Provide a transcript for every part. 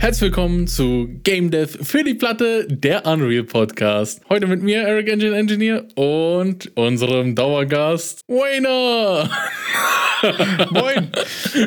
Herzlich willkommen zu Game Dev für die Platte, der Unreal Podcast. Heute mit mir, Eric Engine Engineer, und unserem Dauergast, Wayner. Moin.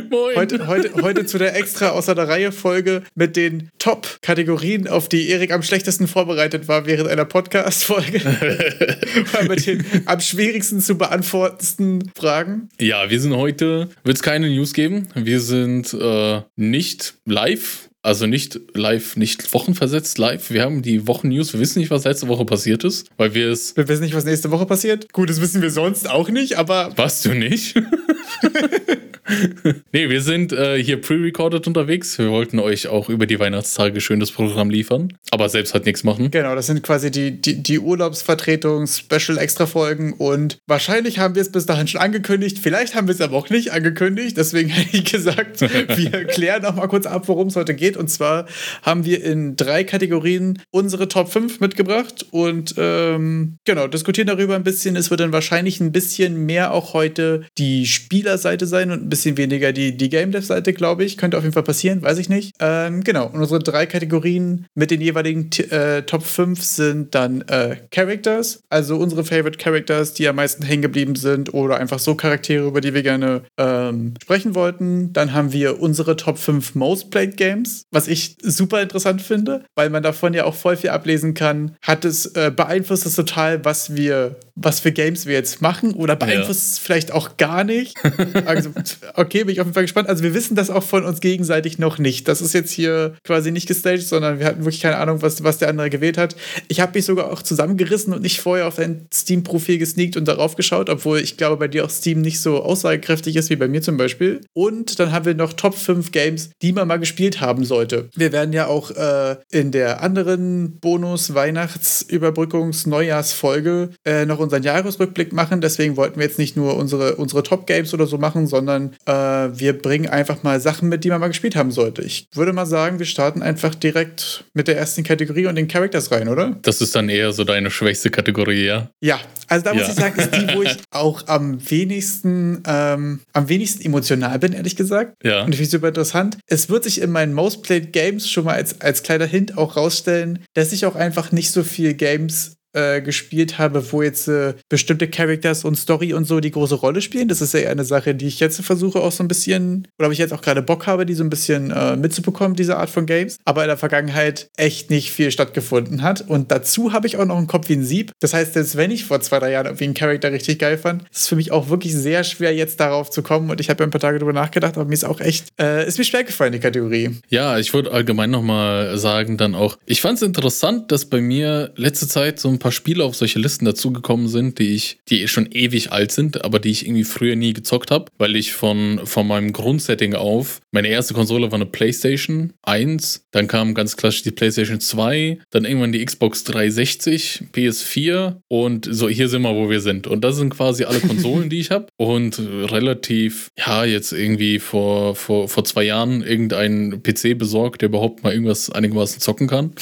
Moin. Heute, heute, heute zu der extra außer der Reihe Folge mit den Top-Kategorien, auf die Erik am schlechtesten vorbereitet war während einer Podcast-Folge. mit den am schwierigsten zu beantwortendsten Fragen. Ja, wir sind heute, wird es keine News geben. Wir sind äh, nicht live also nicht live, nicht wochenversetzt live. Wir haben die Wochen-News. Wir wissen nicht, was letzte Woche passiert ist, weil wir es. Wir wissen nicht, was nächste Woche passiert. Gut, das wissen wir sonst auch nicht, aber. Was du nicht? nee, wir sind äh, hier pre-recorded unterwegs. Wir wollten euch auch über die Weihnachtstage schönes Programm liefern, aber selbst halt nichts machen. Genau, das sind quasi die, die, die Urlaubsvertretung, Special-Extra-Folgen und wahrscheinlich haben wir es bis dahin schon angekündigt. Vielleicht haben wir es aber auch nicht angekündigt. Deswegen hätte ich gesagt, wir klären noch mal kurz ab, worum es heute geht. Und zwar haben wir in drei Kategorien unsere Top 5 mitgebracht und ähm, genau, diskutieren darüber ein bisschen. Es wird dann wahrscheinlich ein bisschen mehr auch heute die Spielerseite sein und ein bisschen weniger die, die Game Dev-Seite, glaube ich. Könnte auf jeden Fall passieren, weiß ich nicht. Ähm, genau, und unsere drei Kategorien mit den jeweiligen äh, Top 5 sind dann äh, Characters, also unsere Favorite Characters, die am meisten hängen geblieben sind oder einfach so Charaktere, über die wir gerne ähm, sprechen wollten. Dann haben wir unsere Top 5 Most Played Games, was ich super interessant finde, weil man davon ja auch voll viel ablesen kann. Hat es, äh, beeinflusst es total, was wir, was für Games wir jetzt machen oder beeinflusst ja. es vielleicht auch gar nicht? also okay, bin ich auf jeden Fall gespannt. Also wir wissen das auch von uns gegenseitig noch nicht. Das ist jetzt hier quasi nicht gestaged, sondern wir hatten wirklich keine Ahnung, was, was der andere gewählt hat. Ich habe mich sogar auch zusammengerissen und nicht vorher auf dein Steam-Profil gesneakt und darauf geschaut, obwohl ich glaube, bei dir auch Steam nicht so aussagekräftig ist wie bei mir zum Beispiel. Und dann haben wir noch Top 5 Games, die man mal gespielt haben sollte. Wir werden ja auch äh, in der anderen Bonus-Weihnachts-Überbrückungs-Neujahrsfolge äh, noch unseren Jahresrückblick machen. Deswegen wollten wir jetzt nicht nur unsere, unsere Top-Games oder so machen, sondern äh, wir bringen einfach mal Sachen mit, die man mal gespielt haben sollte. Ich würde mal sagen, wir starten einfach direkt mit der ersten Kategorie und den Characters rein, oder? Das ist dann eher so deine schwächste Kategorie, ja? Ja, also da muss ja. ich sagen, ist die, wo ich auch am wenigsten, ähm, am wenigsten emotional bin, ehrlich gesagt. Ja. Und ich finde es super interessant. Es wird sich in meinen Most Played Games schon mal als, als kleiner Hint auch rausstellen, dass ich auch einfach nicht so viel Games äh, gespielt habe, wo jetzt äh, bestimmte Characters und Story und so die große Rolle spielen. Das ist ja eine Sache, die ich jetzt versuche auch so ein bisschen, oder ob ich jetzt auch gerade Bock habe, die so ein bisschen äh, mitzubekommen, diese Art von Games. Aber in der Vergangenheit echt nicht viel stattgefunden hat. Und dazu habe ich auch noch einen Kopf wie ein Sieb. Das heißt, selbst wenn ich vor zwei, drei Jahren irgendwie einen Charakter richtig geil fand, ist es für mich auch wirklich sehr schwer, jetzt darauf zu kommen. Und ich habe ja ein paar Tage drüber nachgedacht, aber mir ist auch echt, äh, ist mir schwer gefallen, die Kategorie. Ja, ich würde allgemein nochmal sagen, dann auch, ich fand es interessant, dass bei mir letzte Zeit so ein paar Spiele auf solche Listen dazugekommen sind, die ich, die schon ewig alt sind, aber die ich irgendwie früher nie gezockt habe, weil ich von, von meinem Grundsetting auf, meine erste Konsole war eine PlayStation 1, dann kam ganz klassisch die PlayStation 2, dann irgendwann die Xbox 360, PS4 und so, hier sind wir, wo wir sind. Und das sind quasi alle Konsolen, die ich habe. Und relativ, ja, jetzt irgendwie vor, vor, vor zwei Jahren irgendeinen PC besorgt, der überhaupt mal irgendwas einigermaßen zocken kann.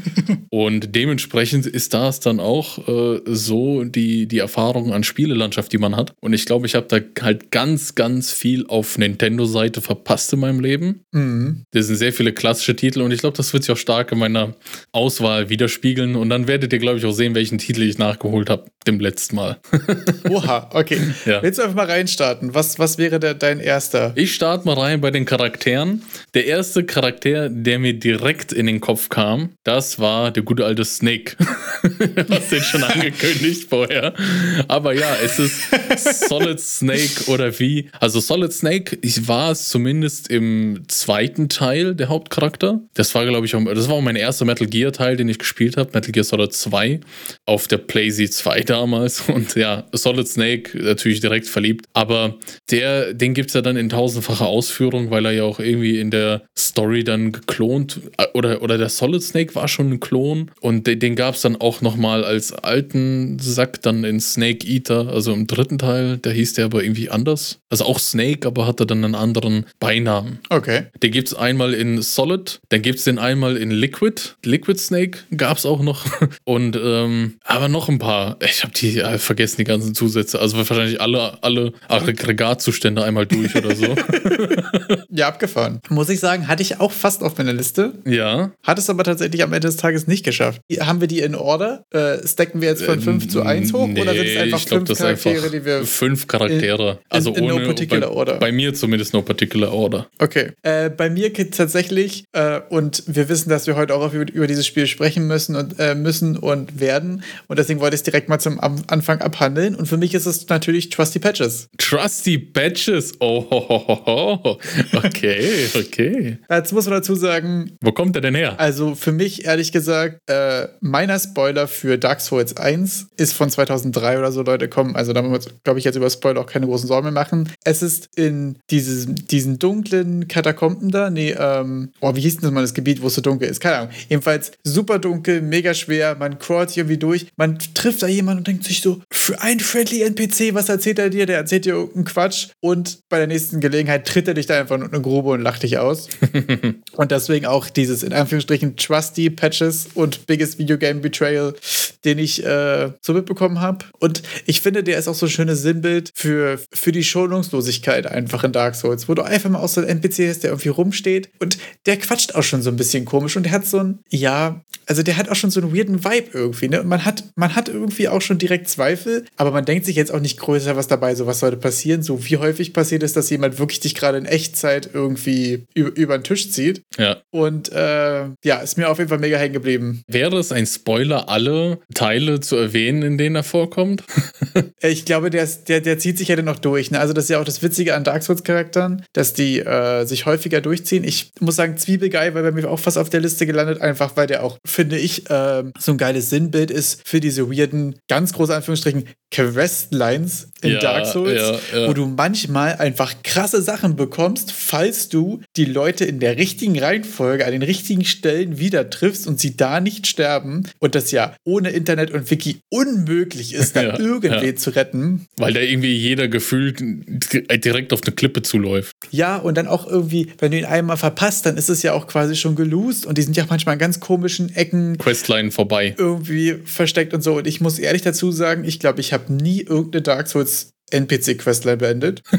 und dementsprechend ist das dann auch äh, so die, die Erfahrung an Spielelandschaft, die man hat. Und ich glaube, ich habe da halt ganz, ganz viel auf Nintendo-Seite verpasst in meinem Leben. Mhm. Das sind sehr viele klassische Titel und ich glaube, das wird sich auch stark in meiner Auswahl widerspiegeln. Und dann werdet ihr, glaube ich, auch sehen, welchen Titel ich nachgeholt habe dem letzten Mal. Oha, okay. Ja. Willst du einfach mal reinstarten? Was, was wäre der, dein erster? Ich starte mal rein bei den Charakteren. Der erste Charakter, der mir direkt in den Kopf kam, das war der gute alte Snake. Hast den schon angekündigt vorher. Aber ja, es ist Solid Snake oder wie. Also Solid Snake, ich war es zumindest im zweiten Teil der Hauptcharakter. Das war, glaube ich, auch, das war auch mein erster Metal Gear Teil, den ich gespielt habe. Metal Gear Solid 2 auf der PlayZ 2 damals. Und ja, Solid Snake natürlich direkt verliebt. Aber der, den gibt es ja dann in tausendfacher Ausführung, weil er ja auch irgendwie in der Story dann geklont oder, oder der Solid Snake war schon ein Klon und den, den gab es dann auch nochmal mal als alten Sack dann in Snake Eater, also im dritten Teil. Der hieß der aber irgendwie anders. Also auch Snake, aber hatte dann einen anderen Beinamen. Okay. Den gibt es einmal in Solid, dann gibt es den einmal in Liquid. Liquid Snake gab es auch noch. Und ähm, aber noch ein paar. Ich habe die äh, vergessen, die ganzen Zusätze. Also wahrscheinlich alle, alle Aggregatzustände einmal durch oder so. Ja, abgefahren. Muss ich sagen, hatte ich auch fast auf meiner Liste. ja. Hat es aber tatsächlich am Ende des Tages nicht geschafft. Haben wir die in Order? Äh, stacken wir jetzt von 5 zu 1 hoch oder sind es einfach ich glaub, fünf das ist Charaktere, einfach die wir. Fünf Charaktere. in- also in no ohne. particular bei, order. bei mir zumindest no particular order. Okay. Äh, bei mir geht tatsächlich, äh, und wir wissen, dass wir heute auch über, über dieses Spiel sprechen müssen und äh, müssen und werden. Und deswegen wollte ich es direkt mal zum Anfang abhandeln. Und für mich ist es natürlich Trusty Patches. Trusty Badges. Oh, ho, ho, ho, okay, okay. Jetzt muss man dazu sagen, Wo kommt der denn her? Also für mich, ehrlich gesagt, äh, meiner Spoiler für Dark Souls 1 ist von 2003 oder so, Leute, kommen. Also da muss, glaube ich, jetzt über Spoiler auch keine großen Sorgen mehr machen. Es ist in dieses, diesen dunklen Katakomben da. Nee, ähm, oh, wie hieß denn das mal das Gebiet, wo es so dunkel ist? Keine Ahnung. Jedenfalls super dunkel, mega schwer. Man crawlt irgendwie durch. Man trifft da jemanden und denkt sich so, für ein friendly NPC, was erzählt er dir? Der erzählt dir irgendeinen Quatsch. Und bei der nächsten Gelegenheit tritt er dich da einfach in eine Grube und lacht dich aus. Und deswegen auch dieses in Anführungsstrichen Trusty Patches und Biggest Video Game Betrayal, den ich äh, so mitbekommen habe. Und ich finde, der ist auch so ein schönes Sinnbild für, für die Schonungslosigkeit einfach in Dark Souls, wo du einfach mal auch so ein NPC hast, der irgendwie rumsteht und der quatscht auch schon so ein bisschen komisch und der hat so ein, ja, also der hat auch schon so einen weirden Vibe irgendwie, ne? Und man hat, man hat irgendwie auch schon direkt Zweifel, aber man denkt sich jetzt auch nicht größer was dabei, so was sollte passieren. So wie häufig passiert ist, dass jemand wirklich dich gerade in Echtzeit irgendwie über, über den Tisch zieht. Ja. Und äh, ja, ist mir auf jeden Fall mega hängen geblieben. Wäre es ein Spoiler, alle Teile zu erwähnen, in denen er vorkommt? Äh, Ich glaube, der, ist, der, der zieht sich ja dann noch durch. Ne? Also, das ist ja auch das Witzige an Dark Souls-Charakteren, dass die äh, sich häufiger durchziehen. Ich muss sagen, Zwiebelgeil, weil bei mir auch fast auf der Liste gelandet, einfach weil der auch, finde ich, ähm, so ein geiles Sinnbild ist für diese weirden, ganz große Anführungsstrichen, Questlines in Ja, Dark Souls, ja, ja. wo du manchmal einfach krasse Sachen bekommst, falls du die Leute in der richtigen Reihenfolge an den richtigen Stellen wieder triffst und sie da nicht sterben und das ja ohne Internet und Wiki unmöglich ist, da Ja, irgendwie ja. zu retten. Weil da irgendwie jeder gefühlt direkt auf eine Klippe zuläuft. Ja, und dann auch irgendwie, wenn du ihn einmal verpasst, dann ist es ja auch quasi schon gelost und die sind ja auch manchmal in ganz komischen Ecken Questline vorbei. irgendwie versteckt und so. Und ich muss ehrlich dazu sagen, ich glaube, ich habe nie irgendeine Dark Souls NPC-Questline beendet.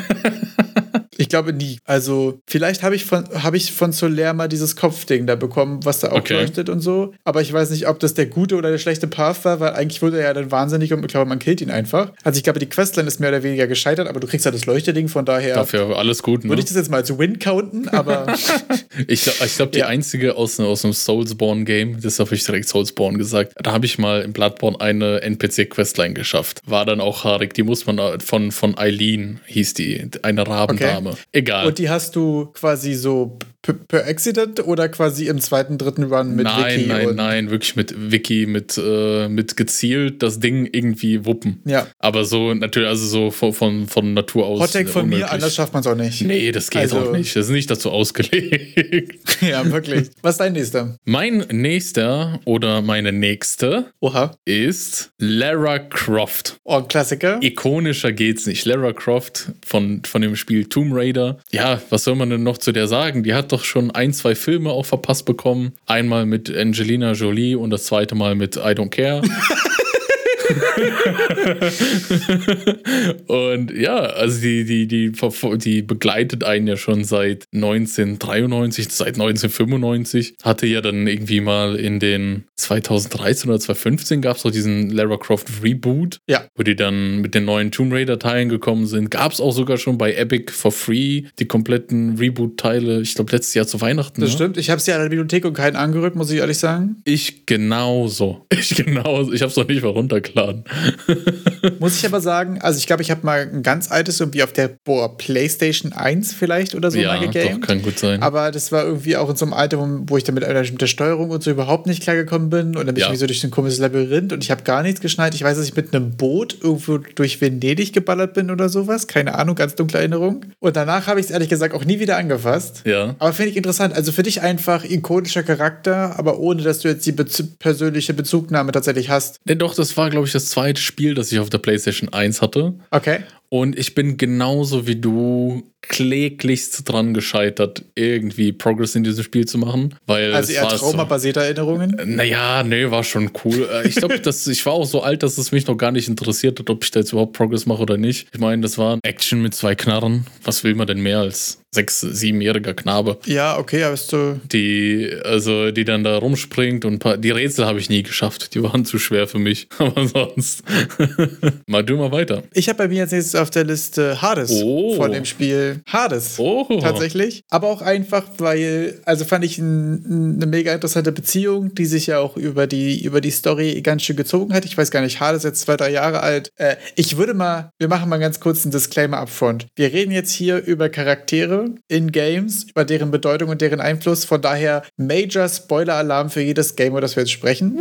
Ich glaube nie. Also, vielleicht habe ich von, habe ich von Soler mal dieses Kopfding da bekommen, was da auch Okay. leuchtet und so. Aber ich weiß nicht, ob das der gute oder der schlechte Path war, weil eigentlich wurde er ja dann wahnsinnig und ich glaube, man killt ihn einfach. Also, ich glaube, die Questline ist mehr oder weniger gescheitert, aber du kriegst ja das Leuchteding, von daher Dafür alles gut, ne? würde ich das jetzt mal als Win counten, aber Ich glaube, glaub, die Ja. einzige aus, aus einem Soulsborne-Game, das habe ich direkt Soulsborne gesagt, da habe ich mal in Bloodborne eine NPC-Questline geschafft. War dann auch haarig. Die muss man äh, von, von Eileen, hieß die, eine Rabendame. Egal. und die hast du quasi so per Accident oder quasi im zweiten, dritten Run mit nein, Wiki? nein, und, nein, wirklich mit Wiki, mit, äh, mit gezielt das Ding irgendwie wuppen. Ja. Aber so natürlich, also so von, von, von Natur aus. Hottag von mir, unmöglich. anders schafft man es auch nicht. Nee, das geht Also- auch nicht. Das ist nicht dazu ausgelegt. Ja, wirklich. Was ist dein nächster? mein nächster oder meine nächste Oha. ist Lara Croft. Oh, ein Klassiker. Ikonischer geht's nicht. Lara Croft von, von dem Spiel Tomb Raider. Ja, was soll man denn noch zu der sagen? Die hat doch schon ein, zwei Filme auch verpasst bekommen. Einmal mit Angelina Jolie und das zweite Mal mit I Don't Care. und ja, also die, die, die, die begleitet einen ja schon seit 1993, seit 1995. Hatte ja dann irgendwie mal in den 2013 oder 2015 gab es doch diesen Lara Croft Reboot Ja. wo die dann mit den neuen Tomb Raider-Teilen gekommen sind. Gab es auch sogar schon bei Epic for free die kompletten Reboot-Teile. Ich glaube, letztes Jahr zu Weihnachten. Das ne? stimmt. Ich habe sie an der Bibliothek und keinen angerückt, muss ich ehrlich sagen. Ich genauso. Ich genauso. Ich habe es noch nicht mal runtergeladen. Muss ich aber sagen, also ich glaube, ich habe mal ein ganz altes irgendwie auf der boah, PlayStation 1 vielleicht oder so ja, mal gegamed. doch, kann gut sein. Aber das war irgendwie auch in so einem Alter, wo- ich damit mit der Steuerung und so überhaupt nicht klargekommen bin. Und dann bin ich Ja. irgendwie so durch ein komisches Labyrinth und ich habe gar nichts geschnallt. Ich weiß, dass ich mit einem Boot irgendwo durch Venedig geballert bin oder sowas. Keine Ahnung, ganz dunkle Erinnerung. Und danach habe ich es ehrlich gesagt auch nie wieder angefasst. ja. Aber finde ich interessant. Also für dich einfach ikonischer Charakter, aber ohne, dass du jetzt die Bez persönliche Bezugnahme tatsächlich hast. Denn doch, das war, glaube ich, das zweite Spiel, das ich auf der PlayStation 1 hatte. Okay. Und ich bin genauso wie du kläglichst dran gescheitert, irgendwie Progress in diesem Spiel zu machen. Weil Also eher war so, traumabasierte Erinnerungen. Naja, nee, war schon cool. Äh, Ich glaube, ich war auch so alt, dass es mich noch gar nicht interessiert hat, ob ich da jetzt überhaupt Progress mache oder nicht. Ich meine, das war Action mit zwei Knarren. Was will man denn mehr als sechs-, siebenjähriger Knabe? Ja, okay, aber so. die, also die dann da rumspringt und paar, die Rätsel habe ich nie geschafft. Die waren zu schwer für mich. Aber sonst. mal du mal weiter. Ich habe bei mir jetzt nächstes auf der Liste Hades Oh. von dem Spiel Hades. Oh. Tatsächlich. Aber auch einfach, weil, also fand ich ein, eine mega interessante Beziehung, die sich ja auch über die, über die Story ganz schön gezogen hat. Ich weiß gar nicht, Hades ist jetzt zwei, drei Jahre alt. Äh, ich würde mal, wir machen mal ganz kurz einen Disclaimer upfront. Wir reden jetzt hier über Charaktere in Games, über deren Bedeutung und deren Einfluss. Von daher Major Spoiler-Alarm für jedes Game, über das wir jetzt sprechen.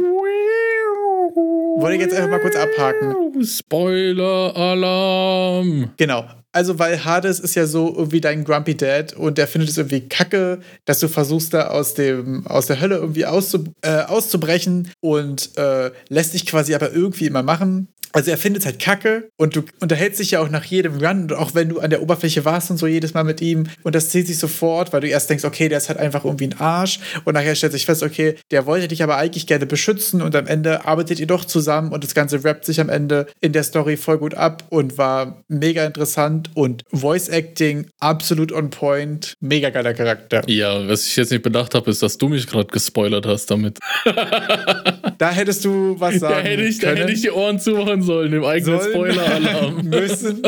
Wollte ich jetzt einfach mal kurz abhaken. Spoiler-Alarm. Genau. Also, weil Hades ist ja so irgendwie dein Grumpy Dad und der findet es irgendwie kacke, dass du versuchst, da aus, dem, aus der Hölle irgendwie auszu, äh, auszubrechen und äh, lässt dich quasi aber irgendwie immer machen. Also er findet es halt kacke und du unterhältst dich ja auch nach jedem Run und auch wenn du an der Oberfläche warst und so jedes Mal mit ihm und das zieht sich sofort, weil du erst denkst, okay, der ist halt einfach irgendwie ein Arsch und nachher stellt sich fest, okay, der wollte dich aber eigentlich gerne beschützen und am Ende arbeitet ihr doch zusammen und das Ganze rappt sich am Ende in der Story voll gut ab und war mega interessant und Voice Acting absolut on point, mega geiler Charakter. Ja, was ich jetzt nicht bedacht habe, ist, dass du mich gerade gespoilert hast damit. Da hättest du was sagen Da hätte ich, da können. hätte ich die Ohren zumachen sollen, im eigenen. Spoiler-Alarm. müssen.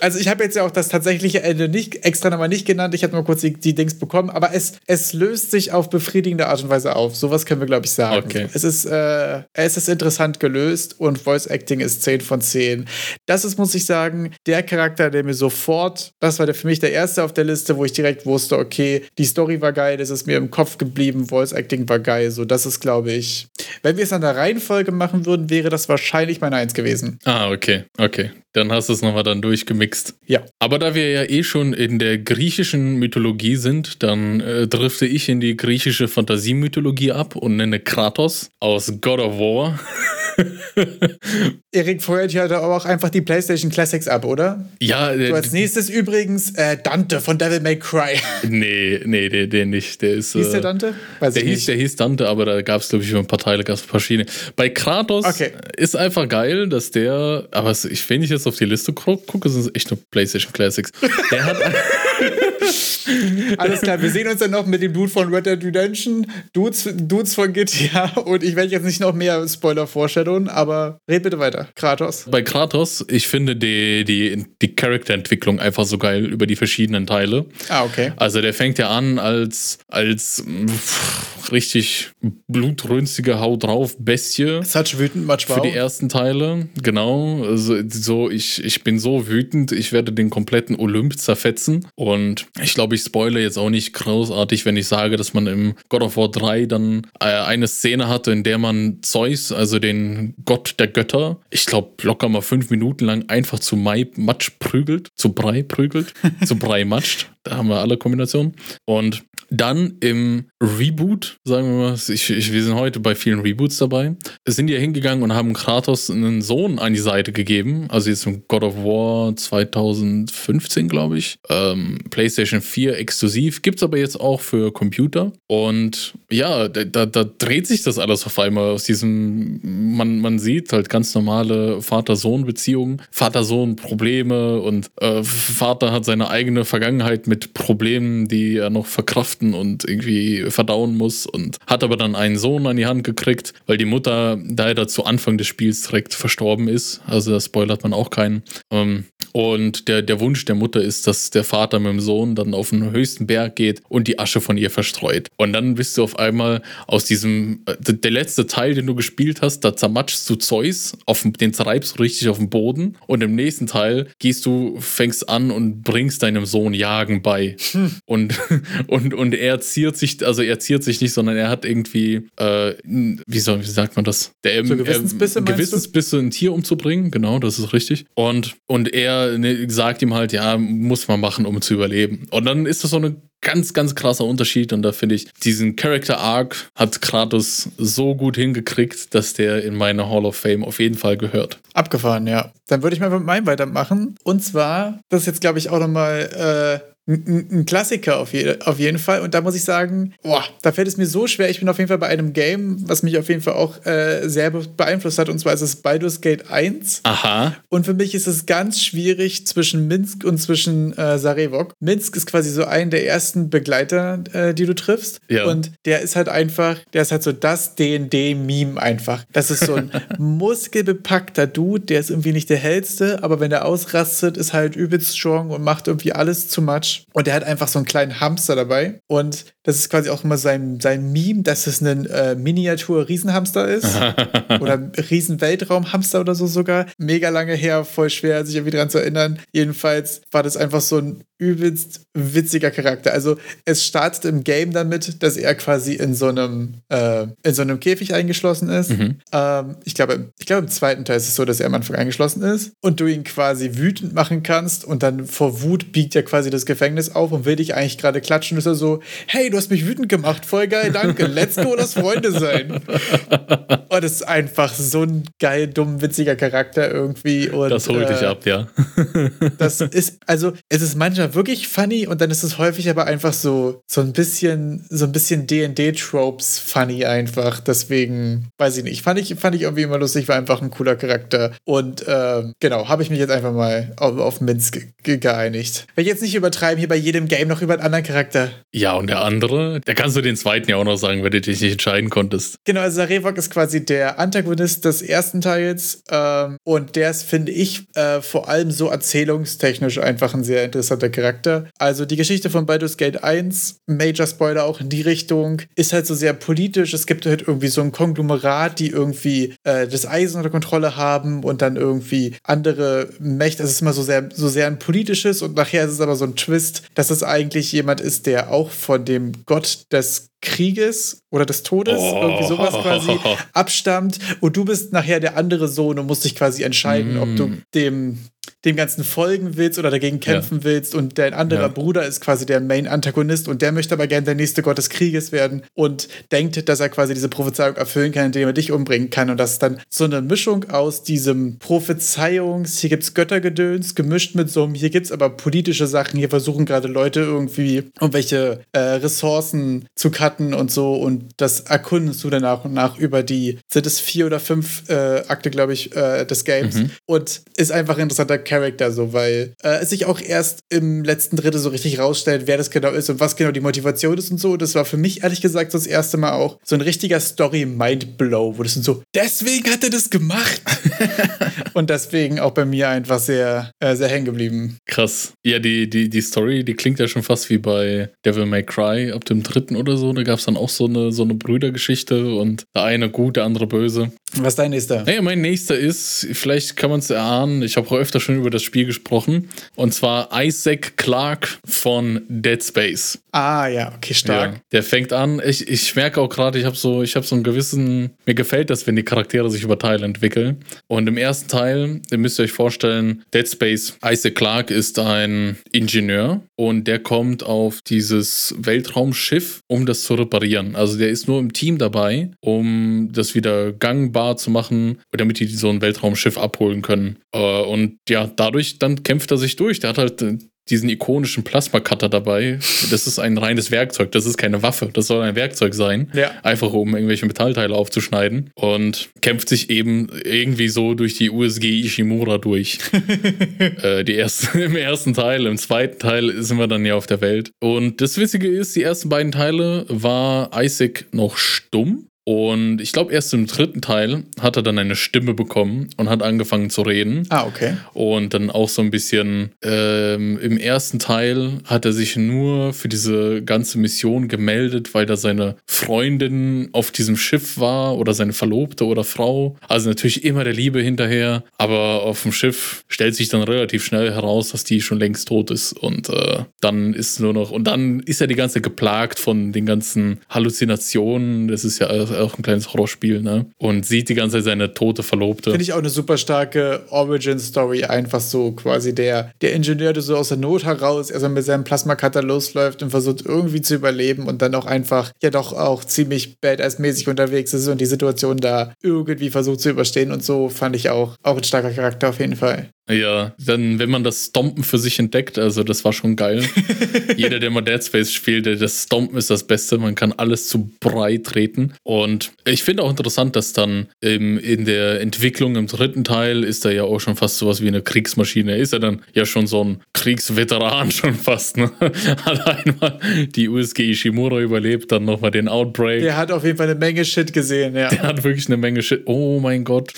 Also ich habe jetzt ja auch das tatsächliche Ende nicht extra nochmal nicht genannt. Ich habe nur kurz die, die Dings bekommen, aber es, es löst sich auf befriedigende Art und Weise auf. Sowas können wir, glaube ich, sagen. Okay. Es ist, äh, es ist interessant gelöst und Voice Acting ist 10 von 10. Das ist, muss ich sagen, der Charakter, der mir sofort, das war der, für mich der erste auf der Liste, wo ich direkt wusste, okay, die Story war geil, das ist mir im Kopf geblieben, Voice Acting war geil. So, das ist, glaube ich, wenn wir es an der Reihenfolge machen würden, wäre das wahrscheinlich meine Eins gewesen. Ah, okay, okay. Dann hast du es nochmal dann durchgemixt. Ja. Aber da wir ja eh schon in der griechischen Mythologie sind, dann äh, drifte ich in die griechische Fantasiemythologie ab und nenne Kratos aus God of War. Erik feuert hier aber auch einfach die PlayStation Classics ab, oder? Ja, So äh, als nächstes übrigens äh, Dante von Devil May Cry. nee, nee, der, der nicht. Der ist. Hieß der äh, Dante? Weiß Der hieß, nicht. der hieß Dante, aber da gab es, glaube ich, über ein paar Teile, gab es verschiedene. Bei Kratos Okay. ist einfach geil, dass der, aber ich, wenn ich jetzt auf die Liste gu- gucke, sind es echt nur PlayStation Classics. Der hat, Alles klar, wir sehen uns dann noch mit dem Dude von Red Dead Redemption, Dudes, Dudes von GTA und ich werde jetzt nicht noch mehr Spoiler foreshadowen, aber red bitte weiter. Kratos. bei Kratos, ich finde die, die, die Charakterentwicklung einfach so geil über die verschiedenen Teile. Ah, okay. Also der fängt ja an als, als pff, richtig blutrünstige Haut drauf Bestie. Such wütend, much Für die ersten Teile, genau. Also, so, ich, ich bin so wütend, ich werde den kompletten Olymp zerfetzen. Und ich glaube, ich spoilere jetzt auch nicht großartig, wenn ich sage, dass man im God of War 3 dann äh, eine Szene hatte, in der man Zeus, also den Gott der Götter, ich glaube, locker mal fünf Minuten lang einfach zu Mai Matsch prügelt, zu Brei prügelt, zu Brei matscht. Da haben wir alle Kombinationen. Und dann im Reboot, sagen wir mal, ich, ich, wir sind heute bei vielen Reboots dabei, sind die ja hingegangen und haben Kratos einen Sohn an die Seite gegeben. Also jetzt im God of War 2015, glaube ich. Ähm, PlayStation 4 exklusiv. Gibt es aber jetzt auch für Computer. Und ja, da, da, dreht sich das alles auf einmal aus diesem, man, man sieht halt ganz normale Vater-Sohn-Beziehungen, Vater-Sohn-Probleme und äh, Vater hat seine eigene Vergangenheit mit Problemen, die er noch verkraften und irgendwie verdauen muss und hat aber dann einen Sohn an die Hand gekriegt, weil die Mutter leider zu Anfang des Spiels direkt verstorben ist. Also da spoilert man auch keinen. Ähm, und der, der Wunsch der Mutter ist, dass der Vater mit dem Sohn dann auf den höchsten Berg geht und die Asche von ihr verstreut. Und dann bist du auf einmal aus diesem, äh, der letzte Teil, den du gespielt hast, da zermatschst du Zeus, auf, den treibst du richtig auf den Boden. Und im nächsten Teil gehst du, fängst an und bringst deinem Sohn Jagen bei. Hm. Und, und, und er ziert sich, also er ziert sich nicht, sondern er hat irgendwie, äh, wie, soll, wie sagt man das? Der, so Gewissensbisse, äh, Gewissensbisse, ein Tier umzubringen, genau, das ist richtig. Und, und er ne, sagt ihm halt, ja, muss man machen, um zu überleben. Und dann ist das so ein ganz, ganz krasser Unterschied. Und da finde ich, diesen Character Arc hat Kratos so gut hingekriegt, dass der in meine Hall of Fame auf jeden Fall gehört. Abgefahren, ja. Dann würde ich mal mit meinem weitermachen. Und zwar, das ist jetzt, glaube ich, auch nochmal äh, ein, Klassiker auf, je, auf jeden Fall. Und da muss ich sagen, boah, da fällt es mir so schwer. Ich bin auf jeden Fall bei einem Game, was mich auf jeden Fall auch äh, sehr beeinflusst hat. Und zwar ist es Baldur's Gate 1. Aha. Und für mich ist es ganz schwierig zwischen Minsk und zwischen äh, Sarevok. Minsk ist quasi so ein der ersten Begleiter, äh, die du triffst. Ja. Und der ist halt einfach, der ist halt so das D&D-Meme einfach. Das ist so ein muskelbepackter Dude, der ist irgendwie nicht der hellste, aber wenn der ausrastet, ist halt übelst strong und macht irgendwie alles zu much. Und er hat einfach so einen kleinen Hamster dabei. Und das ist quasi auch immer sein, sein Meme, dass es ein äh, Miniatur-Riesenhamster ist. oder Riesen-Weltraum-Hamster oder so sogar. Mega lange her, voll schwer, sich irgendwie dran zu erinnern. Jedenfalls war das einfach so ein übelst witziger Charakter. Also es startet im Game damit, dass er quasi in so einem, äh, in so einem Käfig eingeschlossen ist. Mhm. Ähm, ich, glaube, ich glaube, im zweiten Teil ist es so, dass er am Anfang eingeschlossen ist und du ihn quasi wütend machen kannst und dann vor Wut biegt er quasi das Gefängnis auf und will dich eigentlich gerade klatschen. Und ist er so, hey, du hast mich wütend gemacht, voll geil, danke, let's go, lass Freunde sein. und es ist einfach so ein geil, dumm, witziger Charakter irgendwie. Und, das holt äh, dich ab, ja. das ist, also es ist manchmal wirklich funny und dann ist es häufig aber einfach so, so ein bisschen, so ein bisschen D&D-Tropes funny einfach. Deswegen, weiß ich nicht, fand ich, fand ich irgendwie immer lustig, war einfach ein cooler Charakter. Und ähm, genau, habe ich mich jetzt einfach mal auf, auf Minsk ge geeinigt. Wenn ich jetzt nicht übertreiben, hier bei jedem Game noch über einen anderen Charakter. Ja, und der andere, da kannst du den zweiten ja auch noch sagen, wenn du dich nicht entscheiden konntest. Genau, also Revok ist quasi der Antagonist des ersten Teils ähm, und der ist, finde ich, äh, vor allem so erzählungstechnisch einfach ein sehr interessanter Charakter. Also die Geschichte von Baldur's Gate 1, Major Spoiler auch in die Richtung, ist halt so sehr politisch. Es gibt halt irgendwie so ein Konglomerat, die irgendwie äh, das Eisen unter Kontrolle haben und dann irgendwie andere Mächte. Es ist immer so sehr, so sehr ein politisches und nachher ist es aber so ein Twist, dass es eigentlich jemand ist, der auch von dem Gott des Krieges oder des Todes, oh. irgendwie sowas quasi, abstammt. Und du bist nachher der andere Sohn und musst dich quasi entscheiden, mm. ob du mm. dem dem Ganzen folgen willst oder dagegen kämpfen ja. willst und dein anderer ja. Bruder ist quasi der Main-Antagonist und der möchte aber gerne der nächste Gott des Krieges werden und denkt, dass er quasi diese Prophezeiung erfüllen kann, indem er dich umbringen kann und das ist dann so eine Mischung aus diesem Prophezeiungs, hier gibt es Göttergedöns, gemischt mit so einem, hier gibt es aber politische Sachen, hier versuchen gerade Leute irgendwie irgendwelche äh, Ressourcen zu cutten und so und das erkundest du dann nach und nach über die, sind es vier oder fünf äh, Akte, glaube ich, äh, des Games mhm. und ist einfach ein interessanter Charakter so, weil äh, es sich auch erst im letzten Drittel so richtig rausstellt, wer das genau ist und was genau die Motivation ist und so. Das war für mich ehrlich gesagt so das erste Mal auch so ein richtiger Story-Mindblow, wo das sind so, deswegen hat er das gemacht. und deswegen auch bei mir einfach sehr, äh, sehr hängen geblieben. Krass. Ja, die, die, die Story, die klingt ja schon fast wie bei Devil May Cry ab dem dritten oder so. Da gab es dann auch so eine, so eine Brüdergeschichte und der eine gut, der andere böse. Was ist dein nächster? Naja, mein nächster ist, vielleicht kann man es erahnen, ich habe auch öfter schon über das Spiel gesprochen. Und zwar Isaac Clarke von Dead Space. Ah ja, okay, stark. Ja, der fängt an, ich, ich merke auch gerade, ich habe so, hab so einen gewissen, mir gefällt das, wenn die Charaktere sich über Teile entwickeln. Und im ersten Teil, ihr müsst euch vorstellen, Dead Space, Isaac Clarke ist ein Ingenieur und der kommt auf dieses Weltraumschiff, um das zu reparieren. Also der ist nur im Team dabei, um das wieder gangbar zu machen, damit die so ein Weltraumschiff abholen können. Äh, und ja, dadurch dann kämpft er sich durch. Der hat halt diesen ikonischen Plasma-Cutter dabei. Das ist ein reines Werkzeug, das ist keine Waffe, das soll ein Werkzeug sein. Ja. Einfach um irgendwelche Metallteile aufzuschneiden. Und kämpft sich eben irgendwie so durch die USG Ishimura durch. äh, die erste, Im ersten Teil, im zweiten Teil sind wir dann ja auf der Welt. Und das Witzige ist, die ersten beiden Teile war Isaac noch stumm. Und ich glaube, erst im dritten Teil hat er dann eine Stimme bekommen und hat angefangen zu reden. Ah, okay. Und dann auch so ein bisschen ähm, im ersten Teil hat er sich nur für diese ganze Mission gemeldet, weil da seine Freundin auf diesem Schiff war oder seine Verlobte oder Frau. Also natürlich immer der Liebe hinterher. Aber auf dem Schiff stellt sich dann relativ schnell heraus, dass die schon längst tot ist. Und äh, dann ist nur noch, und dann ist er die ganze Zeit geplagt von den ganzen Halluzinationen. Das ist ja auch ein kleines Horrorspiel, ne? Und sieht die ganze Zeit seine tote Verlobte. Finde ich auch eine super starke Origin-Story. Einfach so quasi der, der Ingenieur, der so aus der Not heraus erstmal mit seinem Plasma-Cutter losläuft und versucht irgendwie zu überleben und dann auch einfach ja doch auch ziemlich badass-mäßig unterwegs ist und die Situation da irgendwie versucht zu überstehen und so fand ich auch, auch ein starker Charakter auf jeden Fall. Ja, dann, wenn man das Stompen für sich entdeckt, also das war schon geil. Jeder, der mal Dead Space spielt, das Stompen ist das Beste. Man kann alles zu breit treten. Und ich finde auch interessant, dass dann im, in der Entwicklung im dritten Teil ist er ja auch schon fast sowas wie eine Kriegsmaschine. Ist er dann ja schon so ein Kriegsveteran schon fast. Ne? Hat einmal die USG Ishimura überlebt, dann nochmal den Outbreak. Der hat auf jeden Fall eine Menge Shit gesehen, ja. Der hat wirklich eine Menge Shit. Oh mein Gott.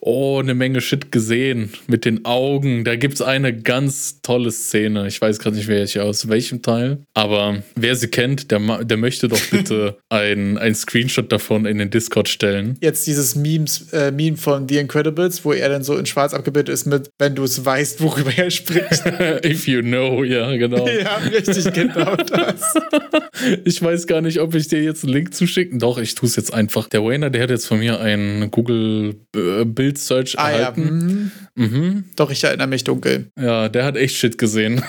Oh, eine Menge Shit gesehen. Mit den Augen. Da gibt es eine ganz tolle Szene. Ich weiß gerade nicht, welche aus welchem Teil. Aber wer sie kennt, der, der möchte doch bitte ein, ein Screenshot davon in den Discord stellen. Jetzt dieses Memes, äh, Meme von The Incredibles, wo er dann so in schwarz abgebildet ist mit, wenn du es weißt, worüber er spricht. If you know, ja, genau. ja, richtig, genau das. ich weiß gar nicht, ob ich dir jetzt einen Link zuschicken. Doch, ich tue es jetzt einfach. Der Wayner, der hat jetzt von mir einen Google äh, Bild Search ah, erhalten. Ja. Mhm. Mhm. Doch, ich erinnere mich dunkel. Ja, der hat echt Shit gesehen.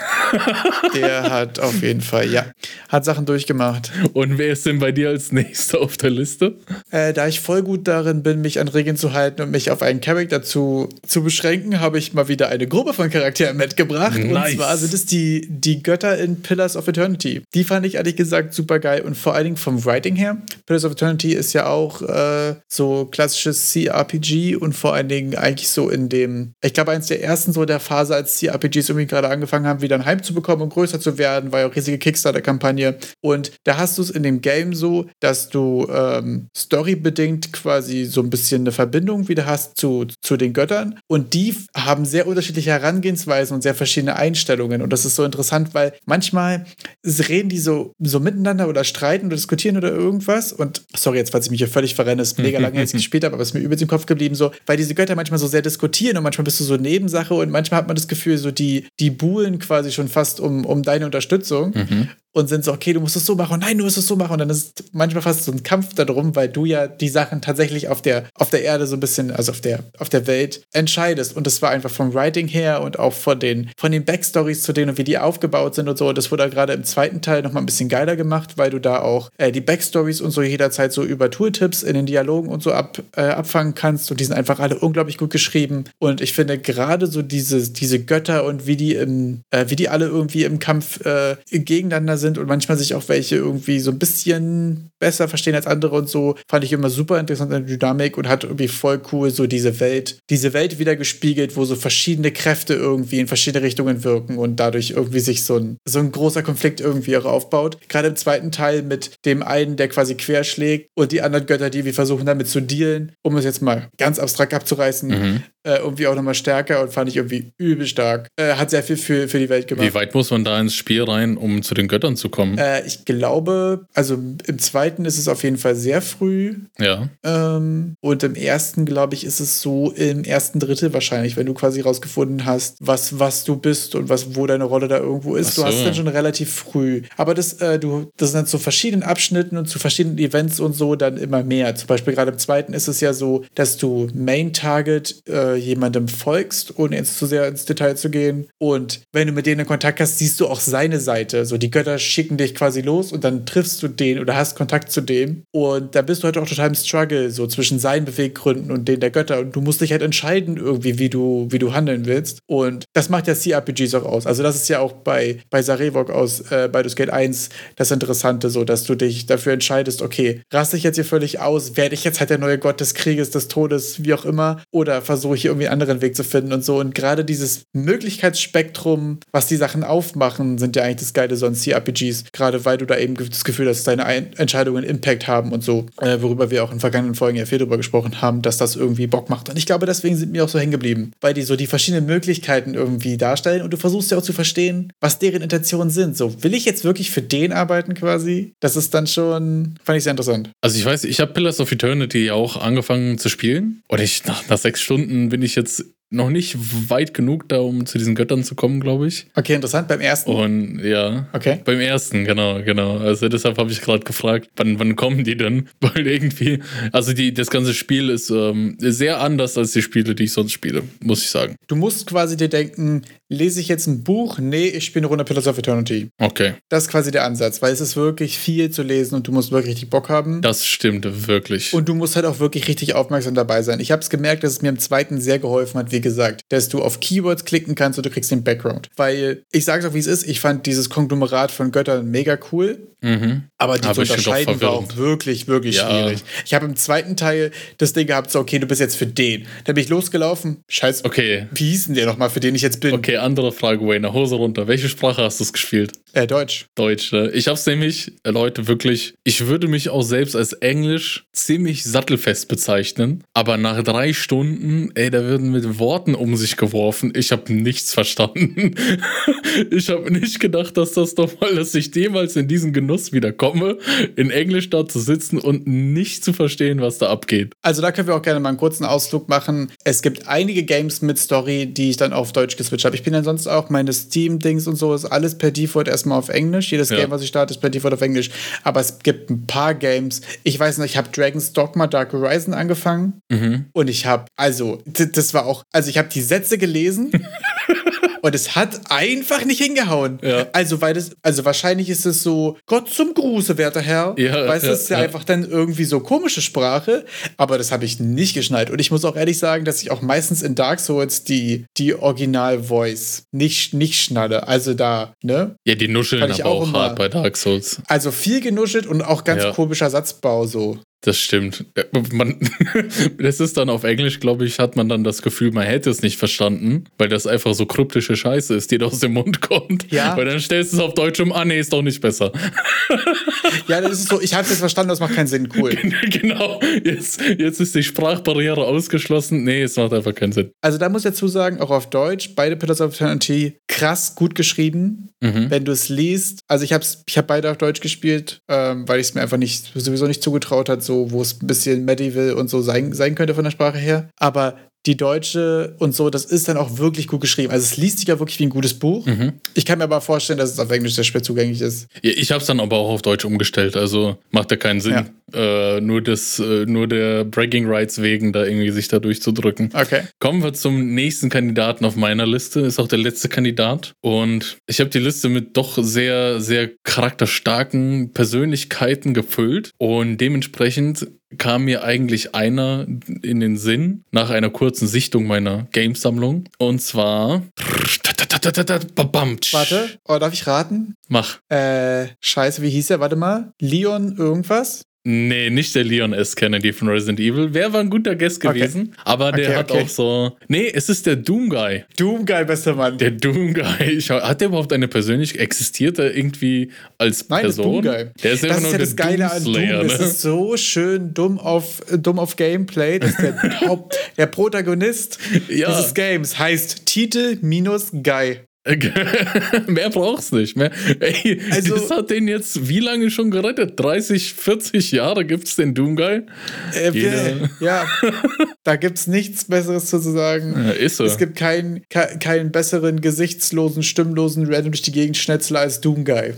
Der hat auf jeden Fall, ja, hat Sachen durchgemacht. Und wer ist denn bei dir als nächster auf der Liste? Äh, da ich voll gut darin bin, mich an Regeln zu halten und mich auf einen Charakter zu, zu beschränken, habe ich mal wieder eine Gruppe von Charakteren mitgebracht. Nice. Und zwar sind es die, die Götter in Pillars of Eternity. Die fand ich ehrlich gesagt super geil und vor allen Dingen vom Writing her. Pillars of Eternity ist ja auch äh, so klassisches CRPG und vor allen Dingen eigentlich so in dem, ich glaube, eins der ersten so der Phase, als die RPGs irgendwie gerade angefangen haben, wieder einen Hype zu bekommen und größer zu werden, war ja auch riesige Kickstarter-Kampagne. Und da hast du es in dem Game so, dass du ähm, storybedingt quasi so ein bisschen eine Verbindung wieder hast zu, zu den Göttern. Und die haben sehr unterschiedliche Herangehensweisen und sehr verschiedene Einstellungen. Und das ist so interessant, weil manchmal reden die so, so miteinander oder streiten oder diskutieren oder irgendwas. Und sorry, jetzt, falls ich mich hier völlig verrenne, ist mega lange jetzt gespielt habe, aber es ist mir übelst im Kopf geblieben, so, weil diese Götter manchmal so sehr diskutieren und manchmal bist du so Nebensache und manchmal hat man das Gefühl, so die, die buhlen quasi schon fast um, um deine Unterstützung. Mhm und sind so, okay, du musst es so machen, nein, du musst es so machen. Und dann ist manchmal fast so ein Kampf darum, weil du ja die Sachen tatsächlich auf der, auf der Erde so ein bisschen, also auf der, auf der Welt entscheidest. Und das war einfach vom Writing her und auch von den, von den Backstories zu denen und wie die aufgebaut sind und so. Und das wurde gerade im zweiten Teil nochmal ein bisschen geiler gemacht, weil du da auch äh, die Backstories und so jederzeit so über Tooltips in den Dialogen und so ab, äh, abfangen kannst. Und die sind einfach alle unglaublich gut geschrieben. Und ich finde gerade so diese, diese Götter und wie die im, äh, wie die alle irgendwie im Kampf äh, gegeneinander sind und manchmal sich auch welche irgendwie so ein bisschen besser verstehen als andere und so, fand ich immer super interessant in der Dynamik und hat irgendwie voll cool so diese Welt, diese Welt wieder gespiegelt, wo so verschiedene Kräfte irgendwie in verschiedene Richtungen wirken und dadurch irgendwie sich so ein, so ein großer Konflikt irgendwie auch aufbaut. Gerade im zweiten Teil mit dem einen, der quasi querschlägt und die anderen Götter, die wir versuchen damit zu dealen, um es jetzt mal ganz abstrakt abzureißen, mhm. Äh, irgendwie auch nochmal stärker und fand ich irgendwie übel stark. Äh, hat sehr viel für, für die Welt gemacht. Wie weit muss man da ins Spiel rein, um zu den Göttern zu kommen? Äh, ich glaube, also im zweiten ist es auf jeden Fall sehr früh. Ja. Ähm, und im ersten, glaube ich, ist es so im ersten Drittel wahrscheinlich, wenn du quasi rausgefunden hast, was, was du bist und was, wo deine Rolle da irgendwo ist. So. Du hast es dann schon relativ früh. Aber das, äh, du, das sind dann zu verschiedenen Abschnitten und zu verschiedenen Events und so dann immer mehr. Zum Beispiel gerade im zweiten ist es ja so, dass du Main Target äh, äh, jemandem folgst, ohne jetzt zu sehr ins Detail zu gehen. Und wenn du mit denen in Kontakt hast, siehst du auch seine Seite. So, die Götter schicken dich quasi los und dann triffst du den oder hast Kontakt zu dem. Und da bist du halt auch total im Struggle, so zwischen seinen Beweggründen und denen der Götter. Und du musst dich halt entscheiden, irgendwie, wie du, wie du handeln willst. Und das macht ja CRPGs auch aus. Also, das ist ja auch bei, bei Sarevok aus äh, Baldur's Gate 1 das Interessante, so, dass du dich dafür entscheidest, okay, raste ich jetzt hier völlig aus, werde ich jetzt halt der neue Gott des Krieges, des Todes, wie auch immer, oder versuche ich irgendwie einen anderen Weg zu finden und so. Und gerade dieses Möglichkeitsspektrum, was die Sachen aufmachen, sind ja eigentlich das Geile so an CRPGs, gerade weil du da eben das Gefühl hast, dass deine Ein Entscheidungen Impact haben und so, äh, worüber wir auch in vergangenen Folgen ja viel drüber gesprochen haben, dass das irgendwie Bock macht. Und ich glaube, deswegen sind mir auch so hängen geblieben, weil die so die verschiedenen Möglichkeiten irgendwie darstellen und du versuchst ja auch zu verstehen, was deren Intentionen sind. So, will ich jetzt wirklich für den arbeiten quasi? Das ist dann schon, fand ich sehr interessant. Also ich weiß, ich habe Pillars of Eternity auch angefangen zu spielen. Und ich, nach, nach sechs Stunden bin ich jetzt noch nicht weit genug da, um zu diesen Göttern zu kommen, glaube ich. Okay, interessant. Beim ersten? Und ja. Okay. Beim ersten, genau, genau. Also deshalb habe ich gerade gefragt, wann, wann kommen die denn? Weil irgendwie, also die, das ganze Spiel ist ähm, sehr anders als die Spiele, die ich sonst spiele, muss ich sagen. Du musst quasi dir denken, lese ich jetzt ein Buch? Nee, ich spiele eine Runde Pillars of Eternity. Okay. Das ist quasi der Ansatz, weil es ist wirklich viel zu lesen und du musst wirklich richtig Bock haben. Das stimmt wirklich. Und du musst halt auch wirklich richtig aufmerksam dabei sein. Ich habe es gemerkt, dass es mir im zweiten sehr geholfen hat, wie gesagt, dass du auf Keywords klicken kannst und du kriegst den Background. Weil ich sage es auch, wie es ist, ich fand dieses Konglomerat von Göttern mega cool. Mhm. Aber die Aber zu auch unterscheiden war auch wirklich, wirklich Ja. schwierig. Ich habe im zweiten Teil das Ding gehabt, so, okay, du bist jetzt für den. Dann bin ich losgelaufen. Scheiße. Okay. Wie hieß denn der nochmal, für den ich jetzt bin? Okay, andere Frage, Wayne. Hose runter. Welche Sprache hast du es gespielt? Äh, Deutsch. Deutsch, ne? Ich hab's nämlich, äh, Leute, wirklich, ich würde mich auch selbst als Englisch ziemlich sattelfest bezeichnen, aber nach drei Stunden, ey, da werden mit Worten um sich geworfen. Ich habe nichts verstanden. ich habe nicht gedacht, dass das doch mal, dass ich jemals in diesen Genuss wieder komme, in Englisch da zu sitzen und nicht zu verstehen, was da abgeht. Also da können wir auch gerne mal einen kurzen Ausflug machen. Es gibt einige Games mit Story, die ich dann auf Deutsch geswitcht habe. Ich bin dann sonst auch, meine Steam-Dings und so ist alles per Default erstmal auf Englisch. Jedes Ja. Game, was ich starte, ist per Default auf Englisch. Aber es gibt ein paar Games. Ich weiß noch, ich habe Dragon's Dogma Dark Horizon angefangen. Mhm. Und ich habe, also, das war auch, also ich habe die Sätze gelesen. Und es hat einfach nicht hingehauen. Ja. Also, weil das, also wahrscheinlich ist es so, Gott zum Gruße, werter Herr. Ja, weißt du, ja, es ist ja, ja. einfach dann irgendwie so komische Sprache, aber das habe ich nicht geschnallt. Und ich muss auch ehrlich sagen, dass ich auch meistens in Dark Souls die, die Original-Voice nicht, nicht schnalle. Also da, ne? Ja, die nuscheln aber auch auch, hart bei Dark Souls. Also viel genuschelt und auch ganz komischer Satzbau so. Das stimmt. Äh, Man, das ist dann auf Englisch, glaube ich, hat man dann das Gefühl, man hätte es nicht verstanden, weil das einfach so kryptische Scheiße ist, die da aus dem Mund kommt. Ja. Weil dann stellst du es auf Deutsch um, ah nee, ist doch nicht besser. Ja, das ist so, ich habe jetzt verstanden, das macht keinen Sinn. Cool. genau, jetzt, jetzt ist die Sprachbarriere ausgeschlossen. Nee, es macht einfach keinen Sinn. Also da muss ich dazu sagen, auch auf Deutsch, beide Pillars of Eternity, krass gut geschrieben. Mhm. Wenn du es liest, also ich habe ich hab beide auf Deutsch gespielt, ähm, weil ich es mir einfach nicht, sowieso nicht zugetraut hat, so wo es ein bisschen medieval und so sein, sein könnte von der Sprache her. Aber die deutsche und so, das ist dann auch wirklich gut geschrieben. Also es liest sich ja wirklich wie ein gutes Buch. Mhm. Ich kann mir aber vorstellen, dass es auf Englisch sehr schwer zugänglich ist. Ja, ich habe es dann aber auch auf Deutsch umgestellt, also macht ja keinen Sinn. Äh, nur, das, äh, nur der Bragging Rights wegen, da irgendwie sich da durchzudrücken. Okay. Kommen wir zum nächsten Kandidaten auf meiner Liste. Ist auch der letzte Kandidat. Und ich habe die Liste mit doch sehr, sehr charakterstarken Persönlichkeiten gefüllt. Und dementsprechend kam mir eigentlich einer in den Sinn nach einer kurzen Sichtung meiner Gamesammlung. Und zwar. Warte, oh, darf ich raten? Mach. Äh, scheiße, wie hieß er? Warte mal. Leon irgendwas? Nee, nicht der Leon S. Kennedy von Resident Evil. Wäre war ein guter Guest Okay. gewesen. Aber der Okay, hat okay. auch so. Nee, es ist der Doom Guy. Doom, geil, bester Mann. Der Doom Guy. Ich, hat der überhaupt eine Persönlichkeit? Existiert er irgendwie als Nein, das ist Person? Doom Guy. Der ist das ist nur ja der das Geile an Doom. Doomslayer, Das ne? ist so schön dumm auf, dumm auf Gameplay, dass der, Haupt, der Protagonist Ja. dieses Games heißt Titel minus Guy. mehr braucht's nicht. Mehr. Ey, Also- das hat den jetzt wie lange schon gerettet? 30, 40 Jahre gibt's den Doomguy? Äh, Jeder- ja, da gibt es nichts Besseres zu sagen. Ja, ist so. Es gibt keinen ke- keinen besseren, gesichtslosen, stimmlosen, random durch die Gegend Schnetzler als Doomguy.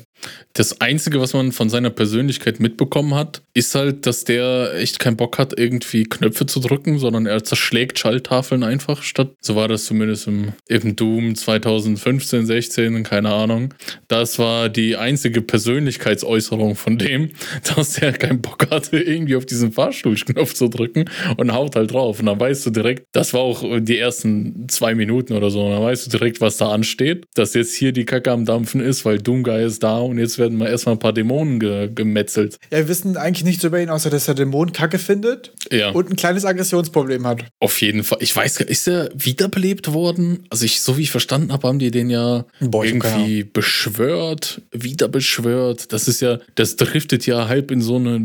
Das Einzige, was man von seiner Persönlichkeit mitbekommen hat, ist halt, dass der echt keinen Bock hat, irgendwie Knöpfe zu drücken, sondern er zerschlägt Schalltafeln einfach statt. So war das zumindest im, im Doom 2015, 16, keine Ahnung. Das war die einzige Persönlichkeitsäußerung von dem, dass er keinen Bock hatte, irgendwie auf diesen Fahrstuhlknopf zu drücken und haut halt drauf. Und dann weißt du direkt, das war auch die ersten zwei Minuten oder so, und dann weißt du direkt, was da ansteht, dass jetzt hier die Kacke am Dampfen ist, weil Doomguy ist da und jetzt werden mal erstmal ein paar Dämonen ge gemetzelt. Ja, wir wissen eigentlich nichts über ihn, außer dass er Dämonen Kacke findet Ja. und ein kleines Aggressionsproblem hat. Auf jeden Fall. Ich weiß gar ist er wiederbelebt worden? Also ich, so wie ich verstanden habe, haben die den ja Boah, irgendwie beschwört, wieder beschwört. Das ist ja, das driftet ja halb in so eine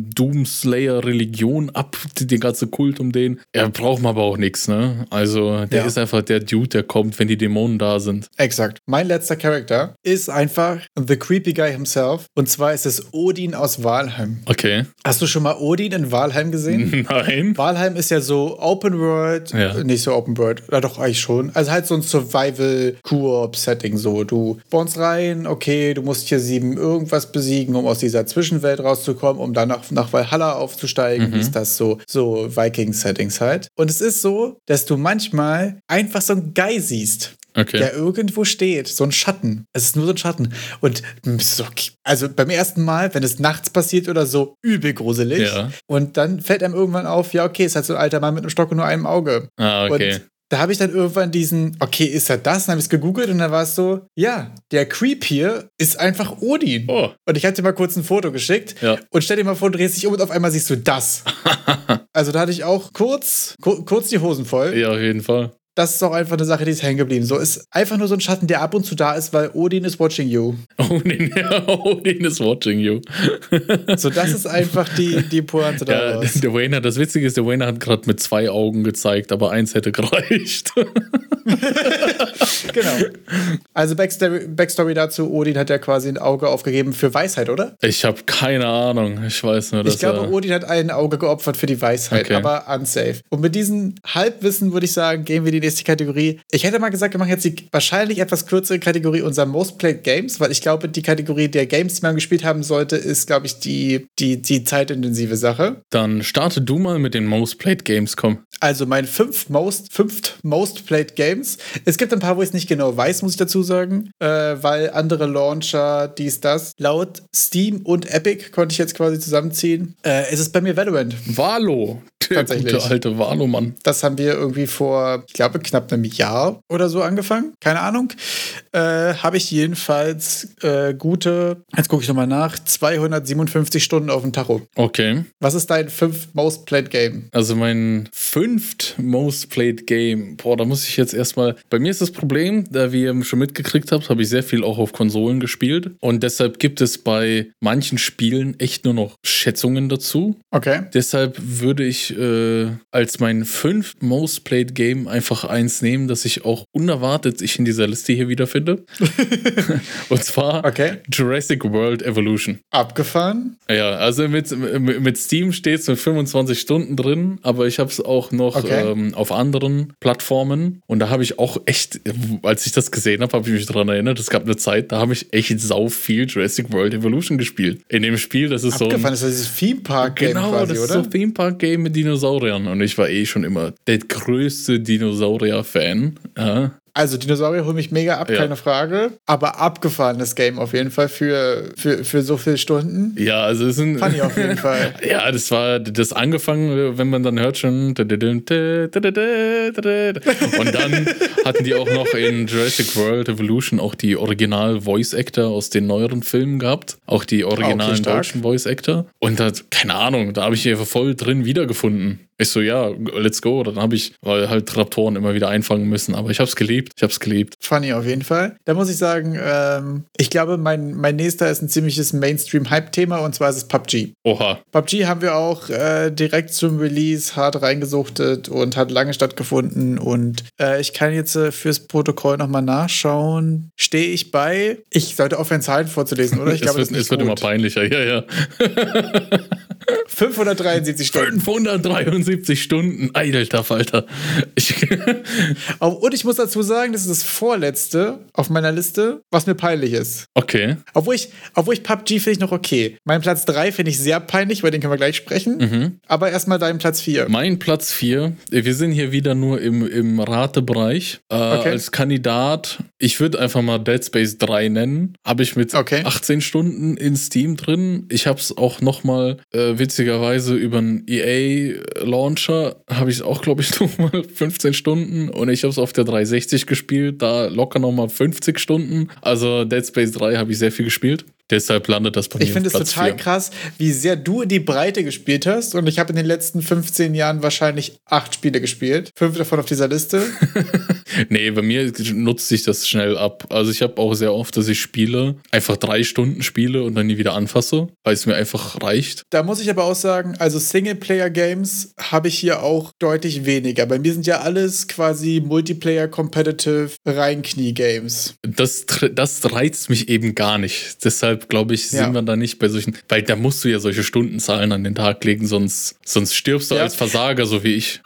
Doomslayer-Religion ab, den ganzen Kult um den. Er braucht man aber auch nichts, ne? Also der Ja. ist einfach der Dude, der kommt, wenn die Dämonen da sind. Exakt. Mein letzter Charakter ist einfach The Creepy Guy himself. Und zwar ist es Odin aus Walheim. Okay. Hast du schon mal Odin in Walheim gesehen? Nein. Walheim ist ja so Open World, Ja. nicht so Open World, oder doch eigentlich schon. Also halt so ein Survival-Koop-Setting so. Du spawnst rein, okay, du musst hier sieben irgendwas besiegen, um aus dieser Zwischenwelt rauszukommen, um dann nach, nach Valhalla aufzusteigen. Wie ist das so? So Viking-Settings halt. Und es ist so, dass du manchmal einfach so einen Guy siehst Okay. der irgendwo steht, so ein Schatten. Es ist nur so ein Schatten. Und so, also beim ersten Mal, wenn es nachts passiert oder so, übel gruselig. Ja. Und dann fällt einem irgendwann auf, ja, okay, ist halt so ein alter Mann mit einem Stock und nur einem Auge. Ah, okay. Und da habe ich dann irgendwann diesen, okay, ist er das? Dann habe ich es gegoogelt und dann war es so, ja, der Creep hier ist einfach Odin. Oh. Und ich hatte dir mal kurz ein Foto geschickt Ja. und stell dir mal vor, du drehst dich um und auf einmal siehst du das. also da hatte ich auch kurz, ku- kurz die Hosen voll Ja, auf jeden Fall. Das ist auch einfach eine Sache, die ist hängen geblieben. So ist einfach nur so ein Schatten, der ab und zu da ist, weil Odin is watching you. Odin, Odin is watching you. So, das ist einfach die, die Pointe Ja, daraus. der Wayner, das Witzige ist, der Wayner hat gerade mit zwei Augen gezeigt, aber eins hätte gereicht. genau. Also Backstory, Backstory dazu, Odin hat ja quasi ein Auge aufgegeben für Weisheit, oder? Ich habe keine Ahnung. Ich weiß nur, dass Ich glaube, Odin hat ein Auge geopfert für die Weisheit, Okay. aber unsafe. Und mit diesem Halbwissen würde ich sagen, gehen wir in die Kategorie. Ich hätte mal gesagt, wir machen jetzt die wahrscheinlich etwas kürzere Kategorie unserer Most Played Games, weil ich glaube, die Kategorie der Games, die man gespielt haben sollte, ist, glaube ich, die, die, die zeitintensive Sache. Dann starte du mal mit den Most Played Games, komm. Also mein fünf most, fünft Most Played Games. Es gibt ein paar, wo ich es nicht genau weiß, muss ich dazu sagen, äh, weil andere Launcher, dies, das. Laut Steam und Epic konnte ich jetzt quasi zusammenziehen. Äh, es ist bei mir Valorant. Valo. Der Tatsächlich. gute alte Valo-Mann. Das haben wir irgendwie vor, ich glaube, knapp einem Jahr oder so angefangen. Keine Ahnung. Äh, Habe ich jedenfalls äh, gute, jetzt gucke ich nochmal nach, 257 Stunden auf dem Tacho. Okay. Was ist dein fünf Most Played Game? Also mein fünft Most Played Game. Boah, da muss ich jetzt erstmal. Bei mir ist das Problem, da wie ihr schon mitgekriegt habt, habe ich sehr viel auch auf Konsolen gespielt. Und deshalb gibt es bei manchen Spielen echt nur noch Schätzungen dazu. Okay. Deshalb würde ich äh, als mein fünf Most Played Game einfach eins nehmen, das ich auch unerwartet ich in dieser Liste hier wiederfinde. Und zwar Okay. Jurassic World Evolution. Abgefahren. Ja, also mit, mit Steam steht es mit 25 Stunden drin, aber ich habe es auch noch Okay. ähm, auf anderen Plattformen. Und da habe ich auch echt, als ich das gesehen habe, habe ich mich daran erinnert, es gab eine Zeit, da habe ich echt sau viel Jurassic World Evolution gespielt. In dem Spiel, das ist so Abgefahren ist das dieses Theme Park Game Genau, quasi, das ist oder? so Theme Park Game mit Dinosauriern und ich war eh schon immer der größte Dinosaurier-Fan. Ja. Also Dinosaurier holen mich mega ab, Ja. keine Frage. Aber abgefahrenes Game auf jeden Fall für, für, für so viele Stunden. ja, also es sind. Fand ich auf jeden Fall. Ja, das war das angefangen, wenn man dann hört schon. Und dann hatten die auch noch in Jurassic World Evolution auch die Original Voice Actor aus den neueren Filmen gehabt. Auch die originalen stark. deutschen Voice Actor. Und da, keine Ahnung, da habe ich hier voll drin wiedergefunden. Ich so, ja, let's go. Dann habe ich weil halt Raptoren immer wieder einfangen müssen. Aber ich habe es geliebt. Ich habe es geliebt. Funny auf jeden Fall. Da muss ich sagen, ähm, ich glaube, mein, mein nächster ist ein ziemliches Mainstream-Hype-Thema und zwar ist es PUBG. Oha. PUBG haben wir auch äh, direkt zum Release hart reingesuchtet und hat lange stattgefunden. Und äh, ich kann jetzt äh, fürs Protokoll nochmal nachschauen. Stehe ich bei? Ich sollte aufhören, Zahlen vorzulesen, oder? Ich es glaube, wird, das ist es wird immer peinlicher. Ja, ja. 573 Stunden. 573 Stunden. Alter Falter. Und ich muss dazu sagen, das ist das vorletzte auf meiner Liste, was mir peinlich ist. okay. Obwohl ich, obwohl ich PUBG finde ich noch okay. Mein Platz 3 finde ich sehr peinlich, über den können wir gleich sprechen. Mhm. Aber erstmal dein Platz 4. Mein Platz 4, wir sind hier wieder nur im, im Ratebereich. Äh, Okay. Als Kandidat, ich würde einfach mal Dead Space 3 nennen. Habe ich mit Okay. 18 Stunden in Steam drin. Ich habe es auch nochmal äh, witzigerweise über einen EA-Launcher, habe ich es auch, glaube ich, nochmal 15 Stunden. Und ich habe es auf der 360 gespielt, da locker nochmal 50 Stunden. Also Dead Space 3 habe ich sehr viel gespielt. Deshalb landet das bei mir Ich finde es total 4. krass, wie sehr du in die Breite gespielt hast. Und ich habe in den letzten 15 Jahren wahrscheinlich acht Spiele gespielt. Fünf davon auf dieser Liste. Nee, bei mir nutzt sich das schnell ab. Also ich habe auch sehr oft, dass ich spiele, einfach drei Stunden spiele und dann nie wieder anfasse, weil es mir einfach reicht. Da muss ich aber auch sagen, also Singleplayer-Games habe ich hier auch deutlich weniger. Bei mir sind ja alles quasi Multiplayer-Competitive Reinknie-Games. Das, das reizt mich eben gar nicht. Deshalb glaube ich, sind Ja. wir da nicht bei solchen, weil da musst du ja solche Stundenzahlen an den Tag legen, sonst, sonst stirbst du Ja. als Versager, so wie ich.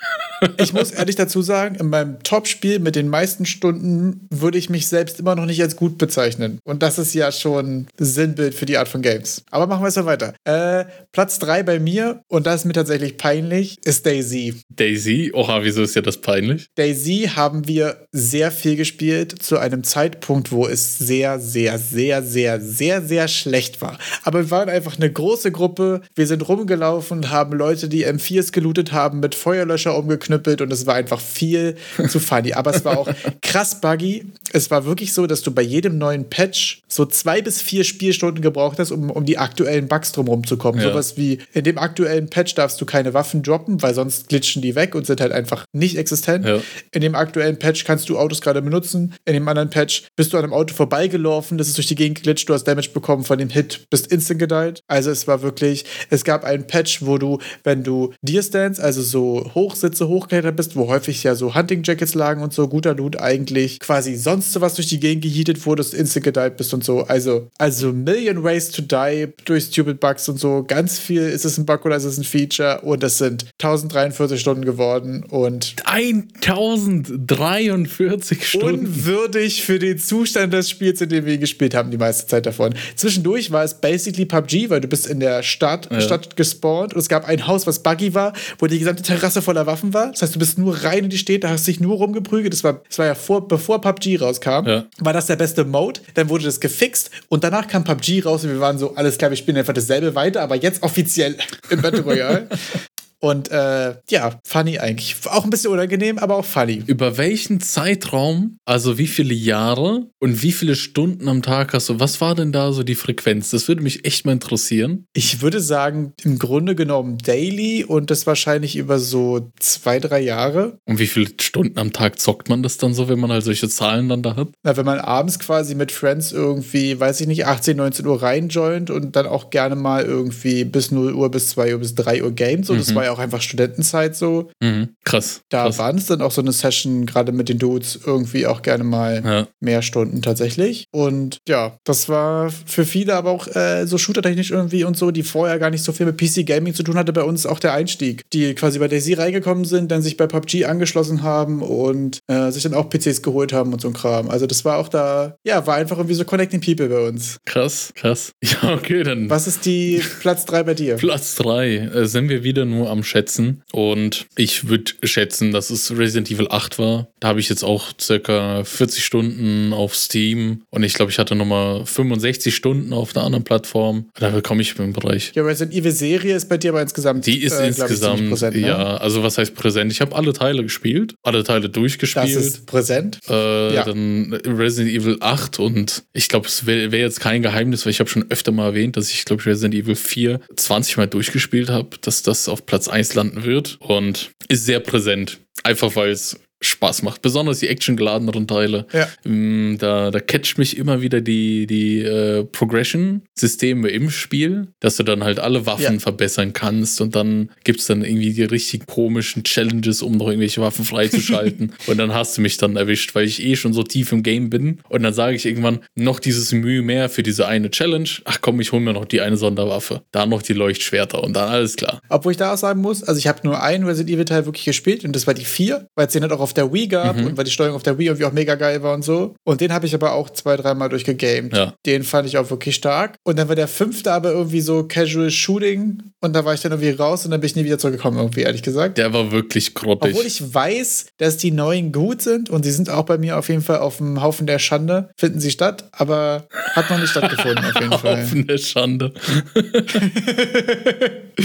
Ich muss ehrlich dazu sagen, in meinem Top-Spiel mit den meisten Stunden würde ich mich selbst immer noch nicht als gut bezeichnen. Und das ist ja schon Sinnbild für die Art von Games. Aber machen wir es mal weiter. Äh, Platz 3 bei mir, und das ist mir tatsächlich peinlich, ist Daisy. Daisy, oha, wieso ist ja das peinlich? Daisy haben wir sehr viel gespielt zu einem Zeitpunkt, wo es sehr, sehr, sehr, sehr, sehr, sehr schlecht war. Aber wir waren einfach eine große Gruppe. Wir sind rumgelaufen, haben Leute, die M4s gelootet haben, mit Feuerlöscher umgeknüppelt und es war einfach viel zu funny. Aber es war auch krass buggy. Es war wirklich so, dass du bei jedem neuen Patch so zwei bis vier Spielstunden gebraucht hast, um, um die aktuellen Bugs drumherum zu kommen. Ja. Sowas wie in dem aktuellen Patch darfst du keine Waffen droppen, weil sonst glitschen die weg und sind halt einfach nicht existent. Ja. In dem aktuellen Patch kannst du Autos gerade benutzen. In dem anderen Patch bist du an einem Auto vorbeigelaufen, das ist durch die Gegend geglitscht, du hast Damage bekommen von dem Hit, bist instant gedeiht. Also es war wirklich, es gab einen Patch, wo du, wenn du Deer Stands, also so Hochsitze hochgeklettert bist, wo häufig ja so Hunting Jackets lagen und so, guter Loot eigentlich, quasi sonst sowas durch die Gegend gehietet wurdest, instant gedeiht bist und so. Also, also Million Ways to Die durch Stupid Bugs und so. Ganz viel ist es ein Bug oder ist es ein Feature und es sind 1043 Stunden geworden und 1043 Stunden. unwürdig für den Zustand des Spiels, in dem wir ihn gespielt haben, die meiste Zeit davon. Zwischendurch war es basically PUBG, weil du bist in der Stadt, Ja. Stadt gespawnt und es gab ein Haus, was buggy war, wo die gesamte Terrasse voller Waffen war. Das heißt, du bist nur rein in die Städte, hast dich nur rumgeprügelt. Das war, das war ja vor, bevor PUBG rauskam. Ja. War das der beste Mode? Dann wurde das gefixt und danach kam PUBG raus und wir waren so, alles klar, wir spielen einfach dasselbe weiter, aber jetzt offiziell im Battle Royale. Und äh, ja, funny eigentlich. Auch ein bisschen unangenehm, aber auch funny. Über welchen Zeitraum, also wie viele Jahre und wie viele Stunden am Tag hast du? Was war denn da so die Frequenz? Das würde mich echt mal interessieren. Ich würde sagen, im Grunde genommen daily und das wahrscheinlich über so zwei, drei Jahre. Und wie viele Stunden am Tag zockt man das dann so, wenn man halt solche Zahlen dann da hat? Na, wenn man abends quasi mit Friends irgendwie, weiß ich nicht, 18, 19 Uhr reinjoint und dann auch gerne mal irgendwie bis 0 Uhr, bis 2 Uhr, bis 3 Uhr games. So, das war ja auch einfach Studentenzeit so. Mhm. Krass. Da krass. waren es dann auch so eine Session, gerade mit den Dudes, irgendwie auch gerne mal Ja. mehr Stunden tatsächlich. Und ja, das war für viele aber auch äh, so shootertechnisch irgendwie und so, die vorher gar nicht so viel mit PC Gaming zu tun hatte, bei uns auch der Einstieg. Die quasi bei Daisy reingekommen sind, dann sich bei PUBG angeschlossen haben und äh, sich dann auch PCs geholt haben und so ein Kram. Also das war auch da, ja, war einfach irgendwie so Connecting People bei uns. Krass, krass. Ja, okay, dann. Was ist die Platz 3 bei dir? Platz 3 äh, sind wir wieder nur am Schätzen. Und ich würde schätzen, dass es Resident Evil 8 war. Da habe ich jetzt auch circa 40 Stunden auf Steam. Und ich glaube, ich hatte nochmal 65 Stunden auf einer anderen Plattform. Da bekomme ich im Bereich. Die Resident Evil Serie ist bei dir aber insgesamt. Die ist äh, insgesamt, präsent, ne? ja, also was heißt präsent? Ich habe alle Teile gespielt, alle Teile durchgespielt. Das ist präsent. Äh, Ja. Dann Resident Evil 8 und ich glaube, es wäre wär jetzt kein Geheimnis, weil ich habe schon öfter mal erwähnt, dass ich, glaube ich, Resident Evil 4 20 Mal durchgespielt habe, dass das auf Platz 1 landen wird und ist sehr präsent. Einfach weil es Spaß macht. Besonders die actiongeladenen Teile. Ja. Mm, Da, da catcht mich immer wieder die, die äh, Progression-Systeme im Spiel, dass du dann halt alle Waffen Ja. verbessern kannst und dann gibt es dann irgendwie die richtig komischen Challenges, um noch irgendwelche Waffen freizuschalten. und dann hast du mich dann erwischt, weil ich eh schon so tief im Game bin. Und dann sage ich irgendwann noch dieses Mühe mehr für diese eine Challenge. Ach komm, ich hol mir noch die eine Sonderwaffe. Da noch die Leuchtschwerter und dann alles klar. Obwohl ich da auch sagen muss, also ich habe nur einen Resident Evil Teil wirklich gespielt und das war die 4, weil es den halt auch auf der Wii gab Mhm. und weil die Steuerung auf der Wii irgendwie auch mega geil war und so. Und den habe ich aber auch zwei, dreimal durchgegamed. Ja. Den fand ich auch wirklich stark. Und dann war der fünfte aber irgendwie so Casual Shooting und da war ich dann irgendwie raus und dann bin ich nie wieder zurückgekommen, irgendwie, ehrlich gesagt. Der war wirklich grottig. Obwohl ich weiß, dass die neuen gut sind und sie sind auch bei mir auf jeden Fall auf dem Haufen der Schande, finden sie statt, aber hat noch nicht stattgefunden auf jeden Fall. Haufen der Schande.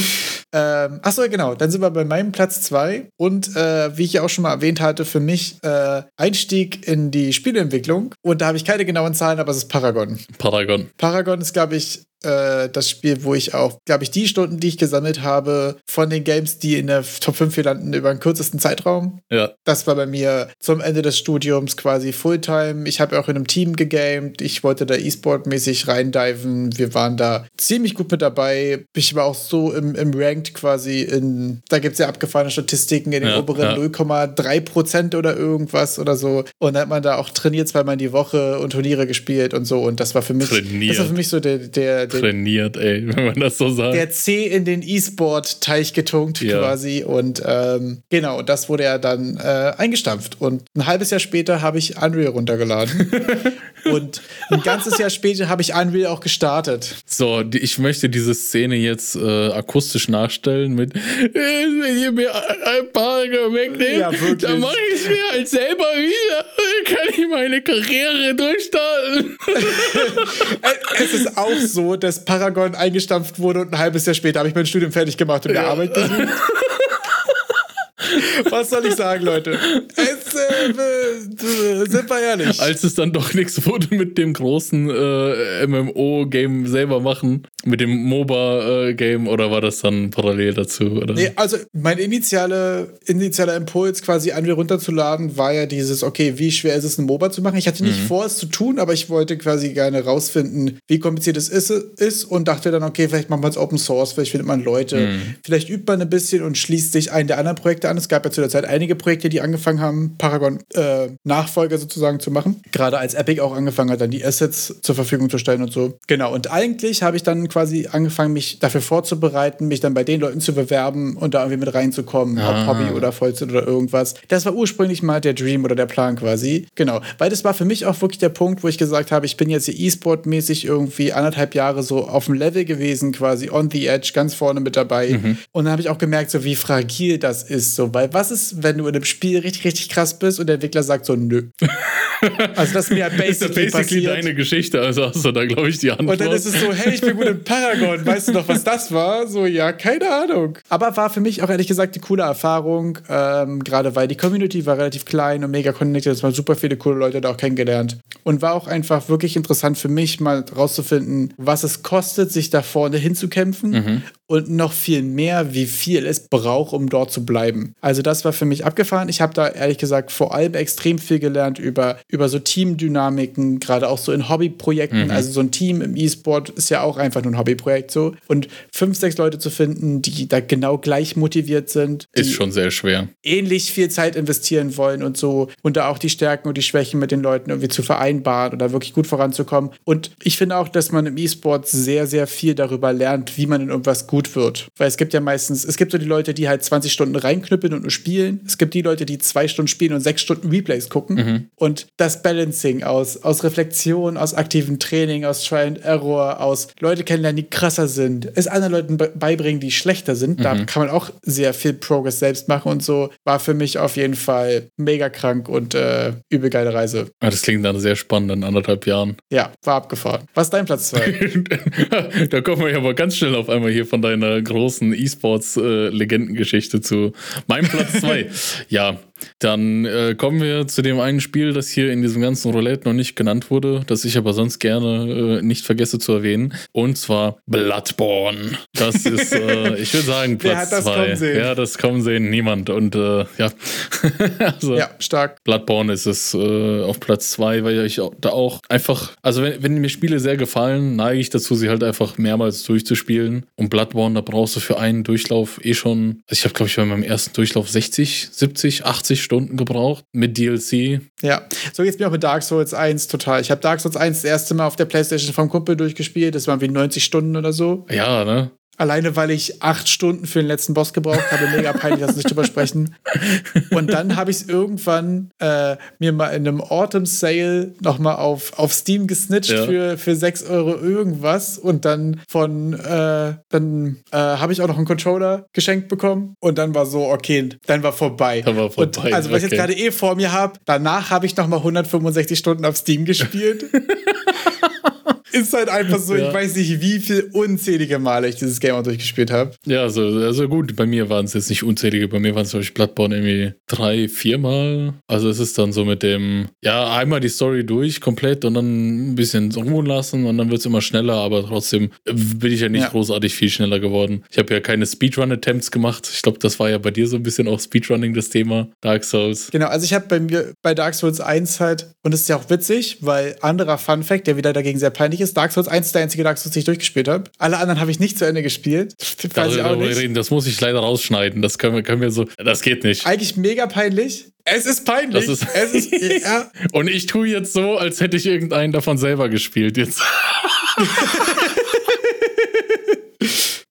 Ähm, achso, genau. Dann sind wir bei meinem Platz 2. Und äh, wie ich ja auch schon mal erwähnt hatte, für mich äh, Einstieg in die Spieleentwicklung. Und da habe ich keine genauen Zahlen, aber es ist Paragon. Paragon. Paragon ist, glaube ich, äh, das Spiel, wo ich auch, glaube ich, die Stunden, die ich gesammelt habe, von den Games, die in der Top 5 hier landen, über den kürzesten Zeitraum. Ja. Das war bei mir zum Ende des Studiums quasi Fulltime. Ich habe auch in einem Team gegamed. Ich wollte da E-Sport-mäßig reindiven. Wir waren da ziemlich gut mit dabei. Ich war auch so im, im Ranked quasi in, da gibt es ja abgefahrene Statistiken in den Ja, oberen ja. 0,3 Prozent oder irgendwas oder so. Und dann hat man da auch trainiert zweimal die Woche und Turniere gespielt und so. Und das war für mich, Trainiert. das war für mich so der, der, Trainiert, ey, wenn man das so sagt. der C in den E-Sport-Teich getunkt Ja. quasi. Und ähm, genau, das wurde ja dann äh, eingestampft. Und ein halbes Jahr später habe ich Unreal runtergeladen. und ein ganzes Jahr später habe ich Unreal auch gestartet. So, die, ich möchte diese Szene jetzt äh, akustisch nachstellen mit wenn ihr mir ein paar wegnehmt, Ja, dann mache ich es mir halt selber wieder. Dann kann ich meine Karriere durchstarten. Es ist auch so, dass Paragon eingestampft wurde und ein halbes Jahr später habe ich mein Studium fertig gemacht und der Arbeit gesucht. Was soll ich sagen, Leute? Äh, äh, sind wir ehrlich. Als es dann doch nichts wurde mit dem großen äh, MMO-Game selber machen, mit dem MOBA-Game, oder war das dann parallel dazu? Oder? Nee, also mein initiale, initialer Impuls, quasi Unreal runterzuladen, war ja dieses, okay, wie schwer ist es, ein MOBA zu machen? Ich hatte nicht vor, es zu tun, aber ich wollte quasi gerne rausfinden, wie kompliziert es ist, ist und dachte dann, okay, vielleicht machen wir es Open Source, vielleicht findet man Leute, vielleicht übt man ein bisschen und schließt sich einen der anderen Projekte an. Es gab ja zu der Zeit einige Projekte, die angefangen haben, Paragon äh, Nachfolger sozusagen zu machen. Gerade als Epic auch angefangen hat, dann die Assets zur Verfügung zu stellen und so. Genau, und eigentlich habe ich dann quasi angefangen, mich dafür vorzubereiten, mich dann bei den Leuten zu bewerben und da irgendwie mit reinzukommen, Ah. ob Hobby oder Vollzeit oder irgendwas. Das war ursprünglich mal der Dream oder der Plan quasi. Genau, weil das war für mich auch wirklich der Punkt, wo ich gesagt habe, ich bin jetzt hier E-Sport-mäßig irgendwie anderthalb Jahre so auf dem Level gewesen, quasi on the edge, ganz vorne mit dabei. Und dann habe ich auch gemerkt, so wie fragil das ist, so, weil was ist, wenn du in einem Spiel richtig, richtig krass bist und der Entwickler sagt so, nö. also das ist mir ja ist ja basically, basically passiert. deine Geschichte, also hast du da, glaube ich, die Antwort. Und dann ist es so, hey, ich bin gut im Paragon, weißt du noch, was das war? So, ja, keine Ahnung. Aber war für mich auch ehrlich gesagt die coole Erfahrung, ähm, gerade weil die Community war relativ klein und mega connected, es waren super viele coole Leute da auch kennengelernt. Und war auch einfach wirklich interessant für mich, mal rauszufinden, was es kostet, sich da vorne hinzukämpfen und noch viel mehr, wie viel es braucht, um dort zu bleiben. Also das war für mich abgefahren. Ich habe da ehrlich gesagt vor allem extrem viel gelernt über, über so Teamdynamiken, gerade auch so in Hobbyprojekten. Also so ein Team im E-Sport ist ja auch einfach nur ein Hobbyprojekt so. Und fünf, sechs Leute zu finden, die da genau gleich motiviert sind, ist schon sehr schwer. ähnlich viel Zeit investieren wollen und so und da auch die Stärken und die Schwächen mit den Leuten irgendwie zu vereinbaren oder wirklich gut voranzukommen. Und ich finde auch, dass man im E-Sport sehr, sehr viel darüber lernt, wie man in irgendwas gut wird. Weil es gibt ja meistens, es gibt so die Leute, die halt 20 Stunden reinknüppeln und nur spielen. Es gibt die Leute, die zwei Stunden spielen und sechs Stunden Replays gucken. Und das Balancing aus, aus Reflexion, aus aktivem Training, aus Try and Error, aus Leute kennenlernen, die krasser sind, es anderen Leuten be- beibringen, die schlechter sind. Da kann man auch sehr viel Progress selbst machen und so. War für mich auf jeden Fall mega krank und äh, übel geile Reise. Das klingt dann sehr spannend in anderthalb Jahren. Ja, war abgefahren. Was ist dein Platz 2? da kommen wir ja aber ganz schnell auf einmal hier von deiner großen E-Sports-Legendengeschichte zu meinem Platz 2. ja, dann äh, kommen wir zu dem einen Spiel, das hier in diesem ganzen Roulette noch nicht genannt wurde, das ich aber sonst gerne äh, nicht vergesse zu erwähnen. Und zwar Bloodborne. Das ist, äh, ich würde sagen, Platz Wer hat das kommen sehen? Wer hat das kommen sehen? Niemand. Und äh, ja, also Ja, stark. Bloodborne ist es äh, auf Platz zwei, weil ich da auch einfach, also wenn, wenn mir Spiele sehr gefallen, neige ich dazu, sie halt einfach mehrmals durchzuspielen. Und Bloodborne, da brauchst du für einen Durchlauf eh schon, also ich habe glaube ich bei meinem ersten Durchlauf 60, 70, 80 Stunden gebraucht mit DLC. Ja, so geht's mir auch mit Dark Souls 1 total. Ich habe Dark Souls 1 das erste Mal auf der Playstation vom Kumpel durchgespielt. Das waren wie 90 Stunden oder so. Ja, ne? Alleine, weil ich acht Stunden für den letzten Boss gebraucht habe. Mega peinlich, dass wir nicht drüber sprechen. Und dann habe ich es irgendwann äh, mir mal in einem Autumn Sale nochmal auf, auf Steam gesnitcht Ja. für, für 6 Euro irgendwas. Und dann von, äh, dann äh, habe ich auch noch einen Controller geschenkt bekommen. Und dann war so, okay, dann war vorbei. Dann war Und vorbei, also, was ich okay. jetzt gerade eh vor mir habe, danach habe ich nochmal 165 Stunden auf Steam gespielt. Ist halt einfach so, Ja. ich weiß nicht, wie viel unzählige Male ich dieses Game auch durchgespielt habe. Ja, also, also gut, bei mir waren es jetzt nicht unzählige, bei mir waren es zum Beispiel Bloodborne irgendwie drei, viermal. Also es ist dann so mit dem, ja, einmal die Story durch komplett und dann ein bisschen ruhen lassen und dann wird es immer schneller, aber trotzdem bin ich ja nicht Ja. großartig viel schneller geworden. Ich habe ja keine Speedrun-Attempts gemacht. Ich glaube, das war ja bei dir so ein bisschen auch Speedrunning das Thema, Dark Souls. Genau, also ich habe bei mir bei Dark Souls 1 halt, und das ist ja auch witzig, weil anderer Fun Fact, der wieder dagegen sehr peinlich ist, Dark Souls 1 ist der einzige Dark Souls, den ich durchgespielt habe. Alle anderen habe ich nicht zu Ende gespielt. Darüber reden, das muss ich leider rausschneiden. Das können wir, können wir so, das geht nicht. Eigentlich mega peinlich. Es ist peinlich. Ist- es ist, ja, Und ich tue jetzt so, als hätte ich irgendeinen davon selber gespielt jetzt.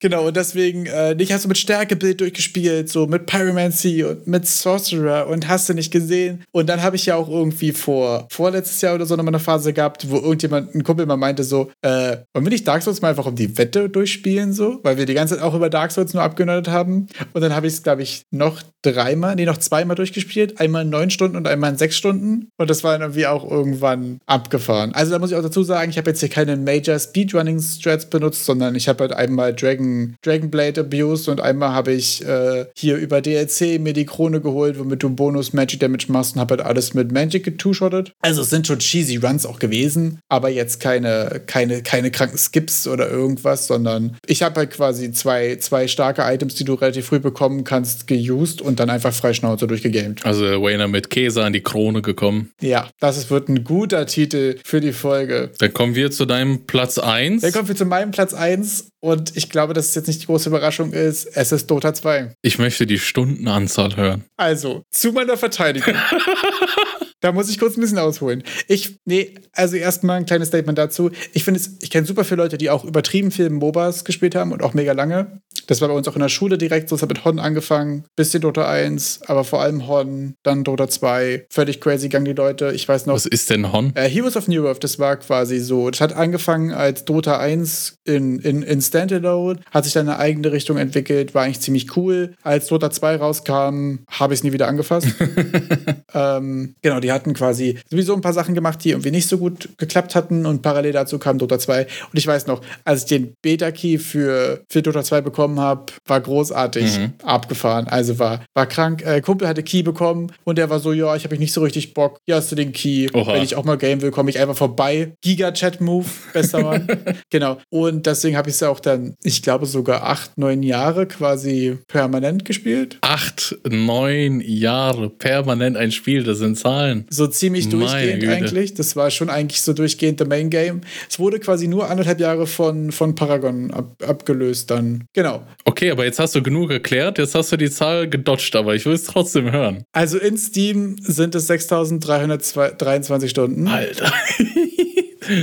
Genau, und deswegen, äh, nicht hast du mit Stärkebild durchgespielt, so mit Pyromancy und mit Sorcerer und hast du nicht gesehen. Und dann habe ich ja auch irgendwie vor, vorletztes Jahr oder so nochmal eine Phase gehabt, wo irgendjemand, ein Kumpel mal meinte so, äh, wollen wir nicht Dark Souls mal einfach um die Wette durchspielen, so? Weil wir die ganze Zeit auch über Dark Souls nur abgenördet haben. Und dann habe ich es, glaube ich, noch dreimal, nee, noch zweimal durchgespielt. Einmal in neun Stunden und einmal in sechs Stunden. Und das war dann irgendwie auch irgendwann abgefahren. Also da muss ich auch dazu sagen, ich habe jetzt hier keine Major Speedrunning-Strats benutzt, sondern ich habe halt einmal Dragon, Dragon Blade abused und einmal habe ich äh, hier über DLC mir die Krone geholt, womit du Bonus Magic Damage machst und habe halt alles mit Magic getwo-shottet. Also es sind schon cheesy Runs auch gewesen, aber jetzt keine, keine, keine kranken Skips oder irgendwas, sondern ich habe halt quasi zwei, zwei starke Items, die du relativ früh bekommen kannst, geused und dann einfach frei Schnauze durchgegamed. Also Wayner mit Käse an die Krone gekommen. Ja, das ist, wird ein guter Titel für die Folge. Dann kommen wir zu deinem Platz 1. Dann kommen wir zu meinem Platz 1 und ich glaube, dass es jetzt nicht die große Überraschung ist. Es ist Dota 2. Ich möchte die Stundenanzahl hören. Also, zu meiner Verteidigung. da muss ich kurz ein bisschen ausholen. Ich, nee, also erstmal ein kleines Statement dazu. Ich finde es, ich kenne super viele Leute, die auch übertrieben viel MOBAs gespielt haben und auch mega lange. Das war bei uns auch in der Schule direkt so. Es hat mit Hon angefangen, bisschen Dota 1, aber vor allem Hon, dann Dota 2. Völlig crazy gegangen die Leute. Ich weiß noch, Was ist denn Hon? äh, Heroes of New Earth, das war quasi so. Das hat angefangen als Dota 1 in, in, in Standalone, hat sich dann eine eigene Richtung entwickelt, war eigentlich ziemlich cool. Als Dota 2 rauskam, habe ich es nie wieder angefasst. ähm, genau, die hatten quasi sowieso ein paar Sachen gemacht, die irgendwie nicht so gut geklappt hatten und parallel dazu kam Dota 2. Und ich weiß noch, als ich den Beta-Key für, für Dota 2 bekommen habe, war großartig Mhm. abgefahren. Also war, war krank. Äh, Kumpel hatte Key bekommen und der war so, ja, ich habe nicht so richtig Bock. Hier hast du den Key. Oha. Wenn ich auch mal game will, komme ich einfach vorbei. Giga-Chat-Move, bester Mann. genau. Und deswegen habe ich es auch dann, ich glaube, sogar acht, neun Jahre quasi permanent gespielt. Acht, neun Jahre permanent ein Spiel, das sind Zahlen. So ziemlich durchgehend eigentlich. Das war schon eigentlich so durchgehend der Main Game. Es wurde quasi nur anderthalb Jahre von, von Paragon ab, abgelöst dann. Genau. Okay, aber jetzt hast du genug erklärt, jetzt hast du die Zahl gedodged, aber ich will es trotzdem hören. Also in Steam sind es 6323 Stunden. Alter.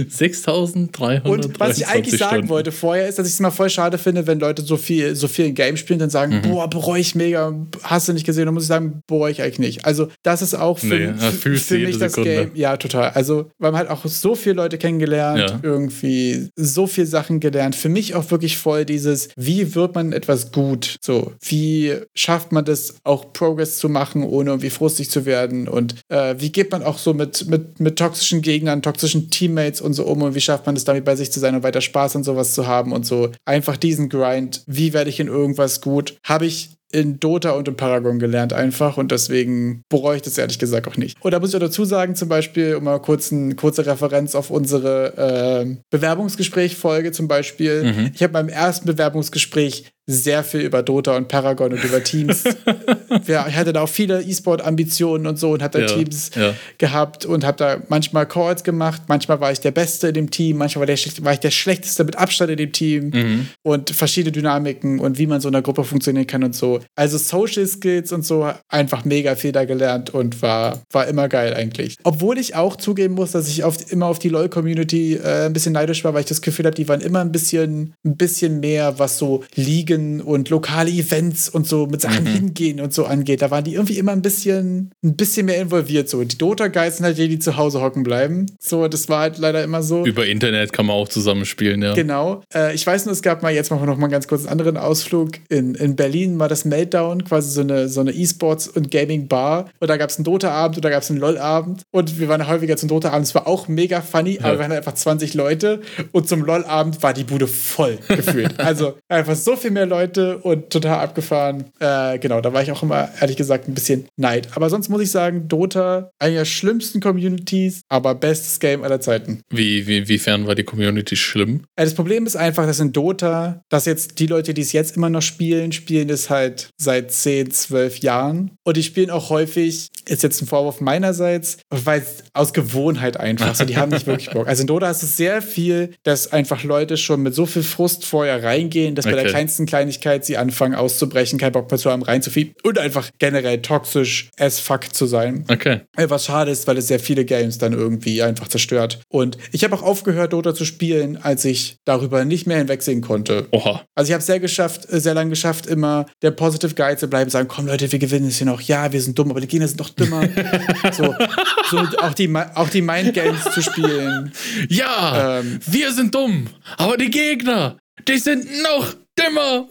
6300 Und was ich eigentlich sagen wollte vorher, ist, dass ich es mal voll schade finde, wenn Leute so viel, so viel Game spielen, dann sagen, Mhm. boah, bereue ich mega, hast du nicht gesehen, dann muss ich sagen, bereue ich eigentlich nicht. Also, das ist auch für, Nee, für, für mich das Sekunde. Game. Ja, total. Also, weil man hat auch so viele Leute kennengelernt, Ja. irgendwie so viel Sachen gelernt. Für mich auch wirklich voll dieses, wie wird man etwas gut? So, wie schafft man das auch Progress zu machen, ohne irgendwie frustig zu werden? Und äh, wie geht man auch so mit, mit, mit toxischen Gegnern, toxischen Teammates und so um? Und wie schafft man es damit bei sich zu sein und weiter Spaß an sowas zu haben und so? Einfach diesen Grind, wie werde ich in irgendwas gut? Habe ich in Dota und in Paragon gelernt einfach und deswegen bereue ich das ehrlich gesagt auch nicht. Und da muss ich auch dazu sagen, zum Beispiel, um mal kurz eine kurze Referenz auf unsere äh, Bewerbungsgespräch-Folge zum Beispiel. Mhm. Ich habe beim ersten Bewerbungsgespräch sehr viel über Dota und Paragon und über Teams. ja, ich hatte da auch viele E-Sport-Ambitionen und so und habe da ja, Teams ja. gehabt und habe da manchmal Calls gemacht. Manchmal war ich der Beste in dem Team, manchmal war, der, war ich der Schlechteste mit Abstand in dem Team mhm. und verschiedene Dynamiken und wie man so in einer Gruppe funktionieren kann und so. Also Social Skills und so einfach mega viel da gelernt und war, war immer geil eigentlich. Obwohl ich auch zugeben muss, dass ich oft immer auf die LoL-Community äh, ein bisschen neidisch war, weil ich das Gefühl habe, die waren immer ein bisschen, ein bisschen mehr, was so Liga Ligen und lokale Events und so mit Sachen mhm. hingehen und so angeht. Da waren die irgendwie immer ein bisschen, ein bisschen mehr involviert. So. Die Dota-Guys sind halt die, die zu Hause hocken bleiben. So, das war halt leider immer so. Über Internet kann man auch zusammenspielen, ja. Genau. Äh, ich weiß nur, es gab mal, jetzt machen wir noch mal ganz kurz einen anderen Ausflug. In, in Berlin war das Meltdown, quasi so eine, so eine E-Sports- und Gaming-Bar. Und da gab es einen Dota-Abend und da gab es einen LOL-Abend. Und wir waren häufiger zum Dota-Abend. Es war auch mega funny, ja. aber wir waren einfach 20 Leute. Und zum LOL-Abend war die Bude voll gefühlt. also einfach so viel mehr mehr Leute und total abgefahren. Äh, genau, da war ich auch immer, ehrlich gesagt, ein bisschen neid. Aber sonst muss ich sagen, Dota, eine der schlimmsten Communities, aber bestes Game aller Zeiten. Wie, wie, wiefern war die Community schlimm? Äh, das Problem ist einfach, dass in Dota, dass jetzt die Leute, die es jetzt immer noch spielen, spielen es halt seit 10, 12 Jahren. Und die spielen auch häufig, ist jetzt ein Vorwurf meinerseits, weil aus Gewohnheit einfach. So, die haben nicht wirklich Bock. Also in Dota ist es sehr viel, dass einfach Leute schon mit so viel Frust vorher reingehen, dass okay. bei der kleinsten Kleinigkeit sie anfangen auszubrechen, kein Bock mehr zu haben, reinzufieben und einfach generell toxisch as fuck zu sein. Okay. Äh, was schade ist, weil es sehr viele Games dann irgendwie einfach zerstört. Und ich habe auch aufgehört, Dota zu spielen, als ich darüber nicht mehr hinwegsehen konnte. Oha. Also ich habe sehr geschafft, äh, sehr lange geschafft, immer der Positive Guide zu bleiben, sagen, komm Leute, wir gewinnen es hier noch. Ja, wir sind dumm, aber die Gegner sind doch dümmer. so, so auch die, auch die Mind Games zu spielen. Ja, ähm, wir sind dumm, aber die Gegner, die sind noch dümmer.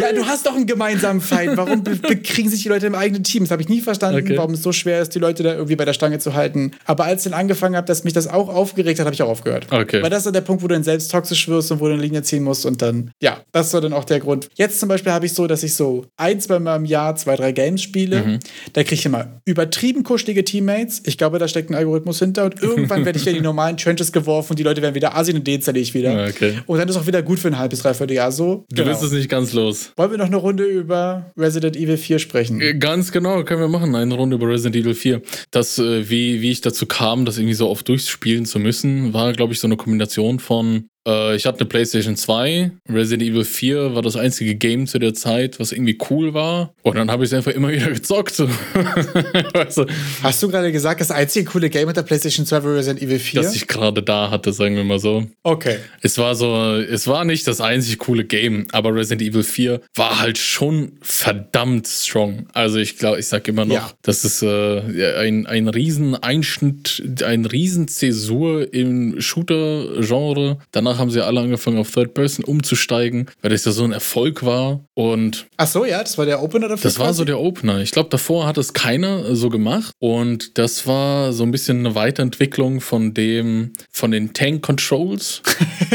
Ja, du hast doch einen gemeinsamen Feind. Warum bekriegen sich die Leute im eigenen Team? Das habe ich nie verstanden, okay. warum es so schwer ist, die Leute da irgendwie bei der Stange zu halten. Aber als ich dann angefangen habe, dass mich das auch aufgeregt hat, habe ich auch aufgehört. Okay. Weil das ist dann der Punkt, wo du dann selbst toxisch wirst und wo du eine Linie ziehen musst. Und dann, ja, das war dann auch der Grund. Jetzt zum Beispiel habe ich so, dass ich so ein, zwei Mal im Jahr zwei, drei Games spiele. Mhm. Da kriege ich immer übertrieben kuschelige Teammates. Ich glaube, da steckt ein Algorithmus hinter. Und irgendwann werde ich in die normalen Trenches geworfen und die Leute werden wieder Asien und den zerlege ich wieder. Okay. Und dann ist auch wieder gut für ein halbes, dreiviertel Jahr so. Du genau. bist es nicht ganz los. Wollen wir noch eine Runde über Resident Evil 4 sprechen. Äh, ganz genau, können wir machen. Eine Runde über Resident Evil 4. Das, äh, wie, wie ich dazu kam, das irgendwie so oft durchspielen zu müssen, war, glaube ich, so eine Kombination von äh, ich hatte eine PlayStation 2. Resident Evil 4 war das einzige Game zu der Zeit, was irgendwie cool war. Und dann habe ich es einfach immer wieder gezockt. weißt du? Hast du gerade gesagt, das einzige coole Game mit der PlayStation 2 war Resident Evil 4? Das ich gerade da hatte, sagen wir mal so. Okay. Es war so, es war nicht das einzige coole Game, aber Resident Evil 4 war halt schon verdammt strong. Also ich glaube, ich sage immer noch, ja. das ist äh, ein, ein riesen Einschnitt, ein riesen Zäsur im Shooter-Genre. Danach danach haben sie alle angefangen, auf Third Person umzusteigen, weil das ja so ein Erfolg war. Und Ach so, ja, das war der Opener dafür. Das quasi? war so der Opener. Ich glaube, davor hat es keiner so gemacht. Und das war so ein bisschen eine Weiterentwicklung von dem, von den Tank Controls,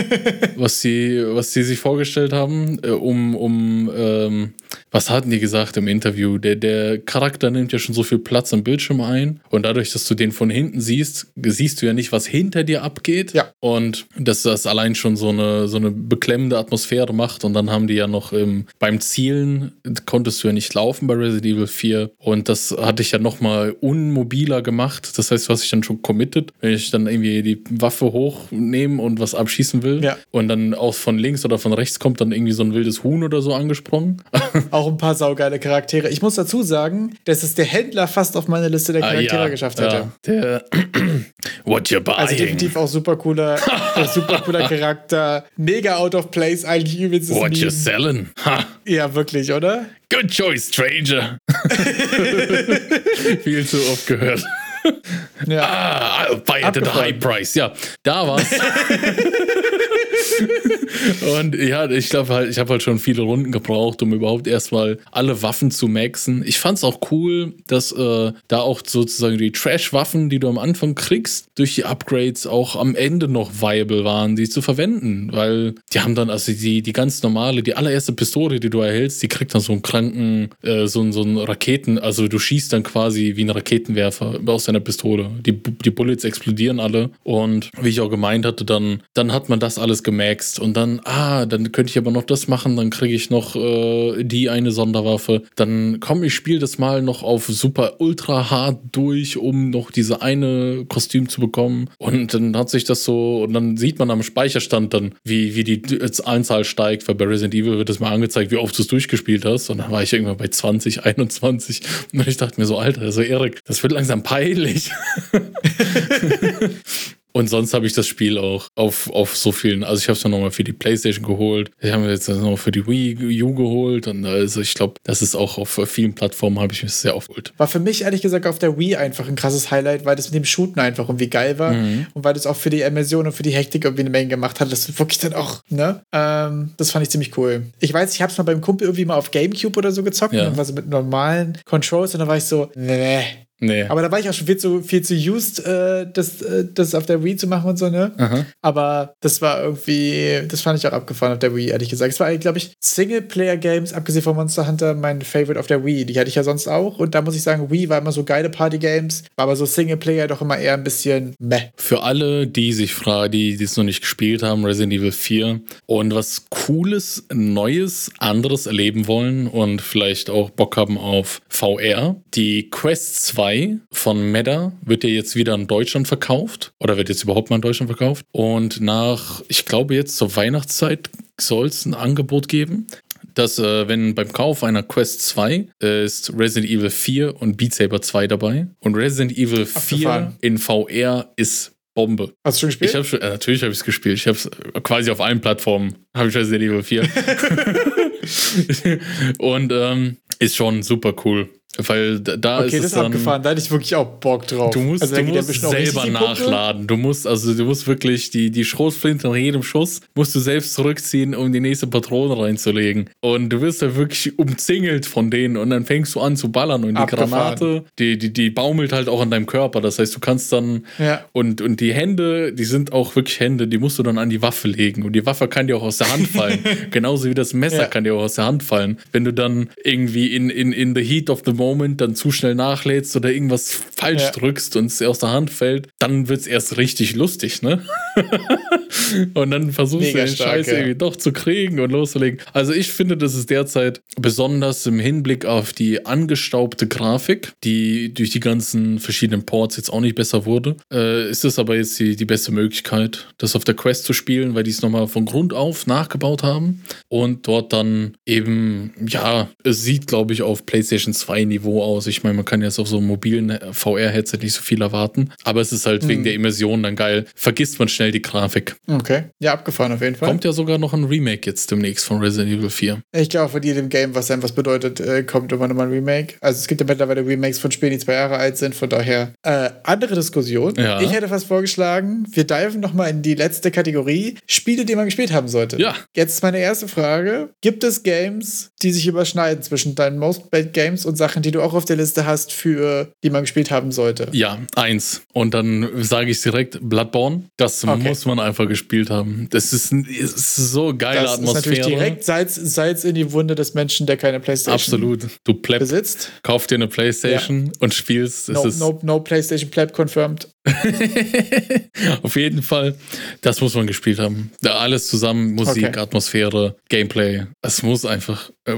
was sie, was sie sich vorgestellt haben, äh, um, um ähm, was hatten die gesagt im Interview? Der, der Charakter nimmt ja schon so viel Platz am Bildschirm ein. Und dadurch, dass du den von hinten siehst, siehst du ja nicht, was hinter dir abgeht. Ja. Und dass das allein schon so eine, so eine beklemmende Atmosphäre macht. Und dann haben die ja noch im, beim Zielen konntest du ja nicht laufen bei Resident Evil 4. Und das hatte ich ja nochmal unmobiler gemacht. Das heißt, was ich dann schon committed, wenn ich dann irgendwie die Waffe hochnehme und was abschießen will. Ja. Und dann auch von links oder von rechts kommt dann irgendwie so ein wildes Huhn oder so angesprungen. Auch ein paar saugeile Charaktere. Ich muss dazu sagen, dass es der Händler fast auf meine Liste der Charaktere ah, ja, geschafft hätte. Ja, der What you buying? Also definitiv auch super cooler, äh, super cooler Charakter. Mega out of place, eigentlich übelstes What you selling? Ha. Ja, wirklich, oder? Good choice, Stranger. Viel zu oft gehört. Ja. Ah, I'll buy it at a high price. Ja, da war's. und ja, ich glaube halt, ich habe halt schon viele Runden gebraucht, um überhaupt erstmal alle Waffen zu maxen. Ich fand es auch cool, dass äh, da auch sozusagen die Trash-Waffen, die du am Anfang kriegst, durch die Upgrades auch am Ende noch viable waren, die zu verwenden. Weil die haben dann, also die, die ganz normale, die allererste Pistole, die du erhältst, die kriegt dann so einen kranken, äh, so, so einen Raketen, also du schießt dann quasi wie ein Raketenwerfer aus deiner Pistole. Die, die Bullets explodieren alle. Und wie ich auch gemeint hatte, dann, dann hat man das alles gemaxt. Und dann, ah, dann könnte ich aber noch das machen, dann kriege ich noch äh, die eine Sonderwaffe. Dann komm, ich spiele das mal noch auf super ultra hart durch, um noch diese eine Kostüm zu bekommen. Und dann hat sich das so, und dann sieht man am Speicherstand dann, wie, wie die Anzahl steigt, weil bei Resident Evil wird es mal angezeigt, wie oft du es durchgespielt hast. Und dann war ich irgendwann bei 20, 21. Und ich dachte mir so, Alter, so Erik, das wird langsam peinlich. Und sonst habe ich das Spiel auch auf, auf so vielen, also ich habe es dann nochmal für die Playstation geholt, ich habe mir jetzt noch für die Wii U geholt und also ich glaube, das ist auch auf vielen Plattformen habe ich mir sehr oft geholt. War für mich ehrlich gesagt auf der Wii einfach ein krasses Highlight, weil das mit dem Shooten einfach irgendwie geil war mhm. und weil das auch für die Immersion und für die Hektik irgendwie eine Menge gemacht hat, das wirklich dann auch, ne? Ähm, das fand ich ziemlich cool. Ich weiß, ich habe es mal beim Kumpel irgendwie mal auf Gamecube oder so gezockt, ja. und war so mit normalen Controls und dann war ich so, nee, Nee. Aber da war ich auch schon viel zu, viel zu used, äh, das, äh, das auf der Wii zu machen und so, ne? Aha. Aber das war irgendwie, das fand ich auch abgefahren auf der Wii, ehrlich gesagt. Es war eigentlich, glaube ich, Singleplayer-Games, abgesehen von Monster Hunter, mein Favorite auf der Wii. Die hatte ich ja sonst auch. Und da muss ich sagen, Wii war immer so geile Party-Games, war aber so Singleplayer doch immer eher ein bisschen meh. Für alle, die sich fragen, die es noch nicht gespielt haben, Resident Evil 4 und was Cooles, Neues, anderes erleben wollen und vielleicht auch Bock haben auf VR, die Quest 2 2 von Meta wird ja jetzt wieder in Deutschland verkauft oder wird jetzt überhaupt mal in Deutschland verkauft. Und nach, ich glaube jetzt zur Weihnachtszeit soll es ein Angebot geben, dass äh, wenn beim Kauf einer Quest 2 äh, ist Resident Evil 4 und Beat Saber 2 dabei und Resident Evil 4 in VR ist Bombe. Hast du schon gespielt? Ich hab schon, äh, natürlich habe ich es gespielt. Ich habe es quasi auf allen Plattformen habe ich Resident Evil 4. und ähm, ist schon super cool. Weil da okay, ist das es dann, abgefahren, da hätte ich wirklich auch Bock drauf. Du musst, also, du musst selber nachladen. Du musst, also du musst wirklich die, die Schrotflinte nach jedem Schuss musst du selbst zurückziehen, um die nächste Patrone reinzulegen. Und du wirst da wirklich umzingelt von denen und dann fängst du an zu ballern und die abgefahren. Granate, die, die, die baumelt halt auch an deinem Körper. Das heißt, du kannst dann ja. und, und die Hände, die sind auch wirklich Hände, die musst du dann an die Waffe legen. Und die Waffe kann dir auch aus der Hand fallen. Genauso wie das Messer ja. kann dir auch aus der Hand fallen. Wenn du dann irgendwie in, in, in the heat of the moment Moment dann zu schnell nachlädst oder irgendwas falsch ja. drückst und es aus der Hand fällt, dann wird es erst richtig lustig, ne? und dann versuchst Mega du den stark, Scheiß ja. irgendwie doch zu kriegen und loszulegen. Also ich finde, das ist derzeit besonders im Hinblick auf die angestaubte Grafik, die durch die ganzen verschiedenen Ports jetzt auch nicht besser wurde, äh, ist es aber jetzt die, die beste Möglichkeit, das auf der Quest zu spielen, weil die es nochmal von Grund auf nachgebaut haben und dort dann eben, ja, es sieht, glaube ich, auf PlayStation 2 Niveau aus. Ich meine, man kann jetzt auf so einem mobilen äh, VR-Headset nicht so viel erwarten, aber es ist halt mhm. wegen der Immersion dann geil. Vergisst man schnell die Grafik. Okay, ja, abgefahren auf jeden Fall. Kommt ja sogar noch ein Remake jetzt demnächst von Resident Evil 4. Ich glaube, von jedem Game, was einem was bedeutet, äh, kommt immer nochmal ein Remake. Also es gibt ja mittlerweile Remakes von Spielen, die zwei Jahre alt sind, von daher äh, andere Diskussion. Ja. Ich hätte fast vorgeschlagen, wir diven nochmal in die letzte Kategorie, Spiele, die man gespielt haben sollte. Ja. Jetzt ist meine erste Frage, gibt es Games, die sich überschneiden zwischen deinen Most Played Games und Sachen, die du auch auf der Liste hast, für die man gespielt haben sollte? Ja, eins. Und dann sage ich direkt Bloodborne. Das okay. muss man einfach gespielt haben. Das ist, ist so geile das Atmosphäre. Das ist natürlich direkt Salz, Salz in die Wunde des Menschen, der keine Playstation Absolut. Du Pleb besitzt. Kauf dir eine Playstation ja. und spielst. No, no, no Playstation Pleb confirmed. Auf jeden Fall, das muss man gespielt haben. Alles zusammen, Musik, okay. Atmosphäre, Gameplay. Es muss einfach. Äh,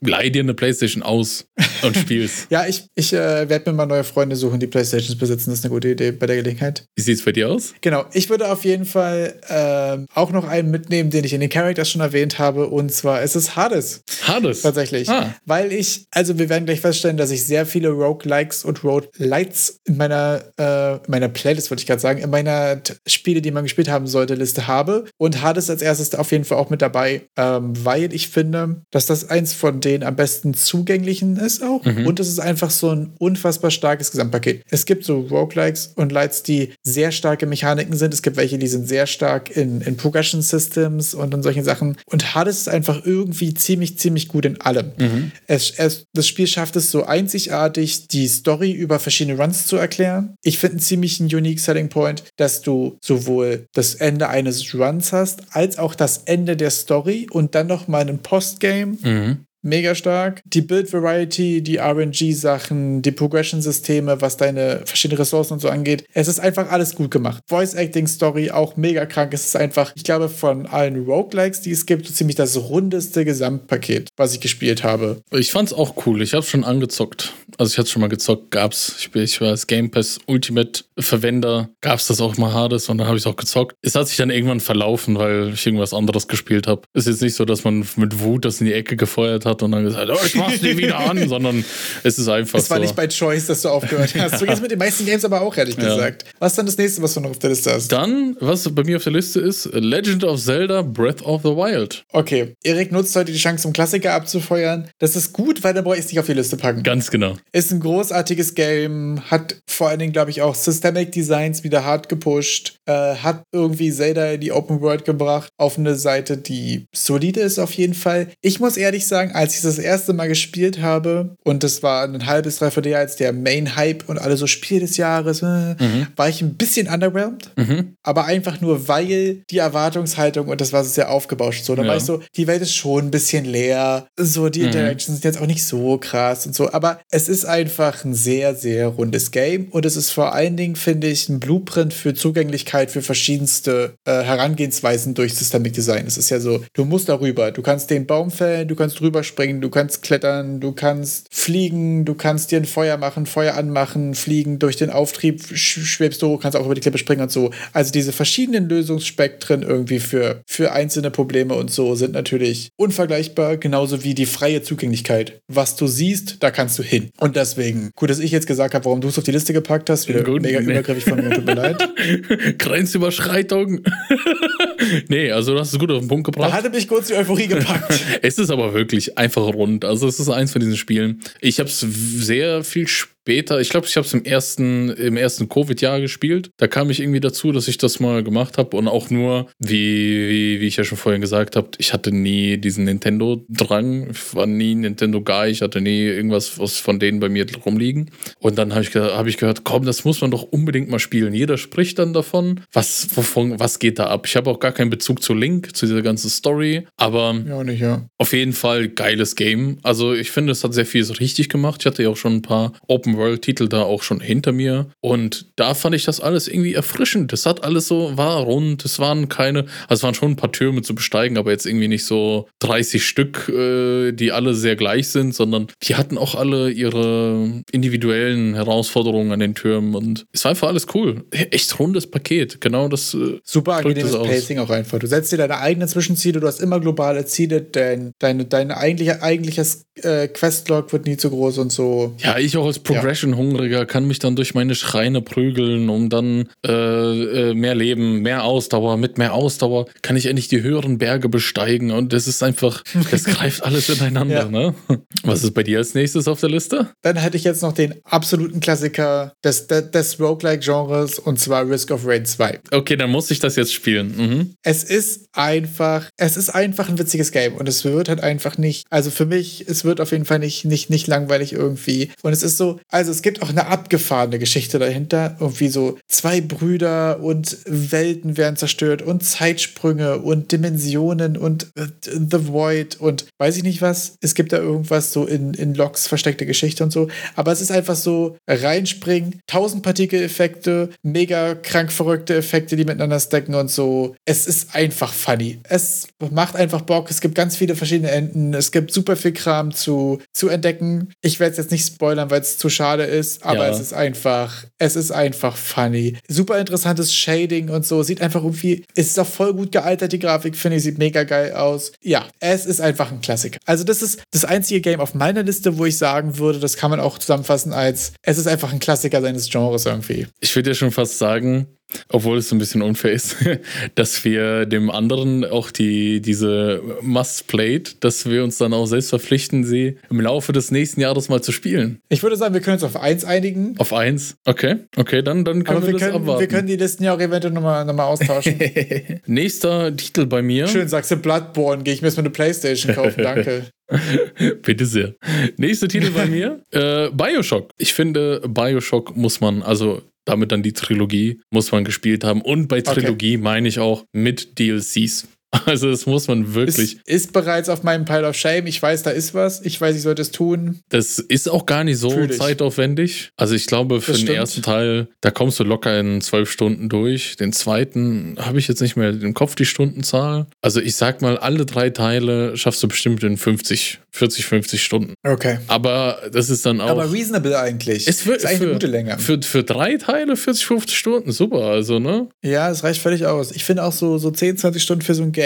leih dir eine Playstation aus und spiel's. ja, ich, ich äh, werde mir mal neue Freunde suchen, die Playstations besitzen. Das ist eine gute Idee bei der Gelegenheit. Wie sieht's bei dir aus? Genau, ich würde auf jeden Fall äh, auch noch einen mitnehmen, den ich in den Characters schon erwähnt habe. Und zwar ist es Hades. Hades? Tatsächlich. Ah. Weil ich, also wir werden gleich feststellen, dass ich sehr viele Roguelikes und Roguelites in meiner, äh, meiner meiner Playlist, wollte ich gerade sagen, in meiner Spiele, die man gespielt haben sollte, Liste habe. Und Hades als erstes auf jeden Fall auch mit dabei, ähm, weil ich finde, dass das eins von den am besten zugänglichen ist auch. Mhm. Und es ist einfach so ein unfassbar starkes Gesamtpaket. Es gibt so Roguelikes und Lights, die sehr starke Mechaniken sind. Es gibt welche, die sind sehr stark in, in Progression Systems und in solchen Sachen. Und Hades ist einfach irgendwie ziemlich, ziemlich gut in allem. Mhm. Es, es, das Spiel schafft es so einzigartig, die Story über verschiedene Runs zu erklären. Ich finde einen ziemlich einen unique Selling Point, dass du sowohl das Ende eines Runs hast, als auch das Ende der Story und dann noch mal ein Postgame. Mhm mega stark. Die Build Variety, die RNG-Sachen, die Progression-Systeme, was deine verschiedenen Ressourcen und so angeht. Es ist einfach alles gut gemacht. Voice-Acting-Story auch mega krank. Es ist einfach, ich glaube, von allen Roguelikes, die es gibt, so ziemlich das rundeste Gesamtpaket, was ich gespielt habe. Ich fand's auch cool. Ich habe schon angezockt. Also ich hatte schon mal gezockt, gab's. Ich, ich war als Game Pass Ultimate Verwender, gab's das auch mal Hades und dann habe ich auch gezockt. Es hat sich dann irgendwann verlaufen, weil ich irgendwas anderes gespielt habe. Ist jetzt nicht so, dass man mit Wut das in die Ecke gefeuert hat hat und dann gesagt, oh, ich mach's nie wieder an, sondern es ist einfach Es war so. nicht bei Choice, dass du aufgehört hast. So geht's mit den meisten Games aber auch, ehrlich ja. gesagt. Was ist dann das nächste, was du noch auf der Liste hast? Dann, was bei mir auf der Liste ist, Legend of Zelda Breath of the Wild. Okay, Erik nutzt heute die Chance, um Klassiker abzufeuern. Das ist gut, weil dann brauche ich es nicht auf die Liste packen. Ganz genau. Ist ein großartiges Game, hat vor allen Dingen, glaube ich, auch Systemic Designs wieder hart gepusht, äh, hat irgendwie Zelda in die Open World gebracht, auf eine Seite, die solide ist auf jeden Fall. Ich muss ehrlich sagen, als ich das erste Mal gespielt habe, und das war ein halbes, dreiviertel Jahr als der Main-Hype und alle so Spiel des Jahres, äh, mhm. war ich ein bisschen underwhelmed. Mhm. Aber einfach nur, weil die Erwartungshaltung und das war so sehr aufgebauscht. So, da ja. war ich so, die Welt ist schon ein bisschen leer. So, die mhm. Interactions sind jetzt auch nicht so krass und so. Aber es ist einfach ein sehr, sehr rundes Game. Und es ist vor allen Dingen, finde ich, ein Blueprint für Zugänglichkeit für verschiedenste äh, Herangehensweisen durch Systemic Design. Es ist ja so, du musst darüber, du kannst den Baum fällen, du kannst drüber springen, du kannst klettern, du kannst fliegen, du kannst dir ein Feuer machen, Feuer anmachen, fliegen, durch den Auftrieb schwebst du, kannst auch über die Klippe springen und so. Also diese verschiedenen Lösungsspektren irgendwie für, für einzelne Probleme und so sind natürlich unvergleichbar, genauso wie die freie Zugänglichkeit. Was du siehst, da kannst du hin. Und deswegen, gut, dass ich jetzt gesagt habe, warum du es auf die Liste gepackt hast, wieder mega nee. übergriffig von mir, tut mir leid. Grenzüberschreitung. Nee, also du hast es gut auf den Punkt gebracht. Da hatte mich kurz die Euphorie gepackt. es ist aber wirklich einfach rund. Also es ist eins von diesen Spielen. Ich habe es sehr viel später, ich glaube, ich habe es im ersten, im ersten Covid-Jahr gespielt. Da kam ich irgendwie dazu, dass ich das mal gemacht habe und auch nur, wie, wie, wie ich ja schon vorhin gesagt habe, ich hatte nie diesen Nintendo-Drang. Ich war nie Nintendo-Guy. Ich hatte nie irgendwas was von denen bei mir rumliegen. Und dann habe ich, hab ich gehört, komm, das muss man doch unbedingt mal spielen. Jeder spricht dann davon. Was, wovon, was geht da ab? Ich habe auch gar keinen Bezug zu Link, zu dieser ganzen Story. Aber ja, nicht, ja. auf jeden Fall geiles Game. Also ich finde, es hat sehr vieles richtig gemacht. Ich hatte ja auch schon ein paar Open World-Titel da auch schon hinter mir. Und da fand ich das alles irgendwie erfrischend. Das hat alles so, war rund. Es waren keine, also es waren schon ein paar Türme zu besteigen, aber jetzt irgendwie nicht so 30 Stück, äh, die alle sehr gleich sind, sondern die hatten auch alle ihre individuellen Herausforderungen an den Türmen. Und es war einfach alles cool. Echt rundes Paket. Genau das. Äh, Super angenehmes Pacing auch einfach. Du setzt dir deine eigenen Zwischenziele, du hast immer globale Ziele, dein, deine, deine eigentliche, eigentliches äh, Questlog wird nie zu groß und so. Ja, ich auch als Pro Progression-Hungriger kann mich dann durch meine Schreine prügeln, um dann äh, äh, mehr Leben, mehr Ausdauer. Mit mehr Ausdauer kann ich endlich die höheren Berge besteigen und das ist einfach, das greift alles ineinander. Ja. Ne? Was ist bei dir als nächstes auf der Liste? Dann hätte ich jetzt noch den absoluten Klassiker des, des, des Roguelike-Genres und zwar Risk of Rain 2. Okay, dann muss ich das jetzt spielen. Mhm. Es ist einfach, es ist einfach ein witziges Game und es wird halt einfach nicht, also für mich, es wird auf jeden Fall nicht, nicht, nicht langweilig irgendwie. Und es ist so, also es gibt auch eine abgefahrene Geschichte dahinter. Irgendwie so zwei Brüder und Welten werden zerstört und Zeitsprünge und Dimensionen und äh, The Void und weiß ich nicht was. Es gibt da irgendwas so in, in Logs versteckte Geschichte und so. Aber es ist einfach so reinspringen, tausend Partikeleffekte, mega krank verrückte Effekte, die miteinander stacken und so. Es ist einfach funny. Es macht einfach Bock. Es gibt ganz viele verschiedene Enden. Es gibt super viel Kram zu, zu entdecken. Ich werde es jetzt nicht spoilern, weil es zu schade schade ist, aber Ja. es ist einfach, es ist einfach funny. Super interessantes Shading und so. Sieht einfach irgendwie, es ist auch voll gut gealtert, die Grafik, finde ich, sieht mega geil aus. Ja, es ist einfach ein Klassiker. Also, das ist das einzige Game auf meiner Liste, wo ich sagen würde, das kann man auch zusammenfassen als, es ist einfach ein Klassiker seines Genres irgendwie. Ich würde ja schon fast sagen, obwohl es ein bisschen unfair ist, dass wir dem anderen auch die, diese Must-Played, dass wir uns dann auch selbst verpflichten, sie im Laufe des nächsten Jahres mal zu spielen. Ich würde sagen, wir können uns auf eins einigen. Auf eins. Okay, okay, dann, dann können Aber wir, wir das können, abwarten. wir können die Listen ja auch eventuell nochmal noch mal austauschen. Nächster Titel bei mir. Schön, sagst du Bloodborne, gehe ich mir erstmal eine Playstation kaufen, danke. Bitte sehr. Nächster Titel bei mir. Äh, Bioshock. Ich finde, Bioshock muss man, also damit dann die Trilogie, muss man gespielt haben. Und bei Okay. Trilogie meine ich auch mit DLCs. Also das muss man wirklich. Ist, ist bereits auf meinem Pile of Shame. Ich weiß, da ist was. Ich weiß, ich sollte es tun. Das ist auch gar nicht so zeitaufwendig. Also ich glaube, für Das den stimmt. ersten Teil, da kommst du locker in zwölf Stunden durch. Den zweiten habe ich jetzt nicht mehr im Kopf die Stundenzahl. Also ich sag mal, alle drei Teile schaffst du bestimmt in 50, 40, 50 Stunden. Okay. Aber das ist dann auch. Aber reasonable eigentlich. Es wird ist eigentlich für, eine gute Länge. Für, für drei Teile 40, 50 Stunden, super, also, ne? ja, es reicht völlig aus. Ich finde auch so, so 10, 20 Stunden für so ein Game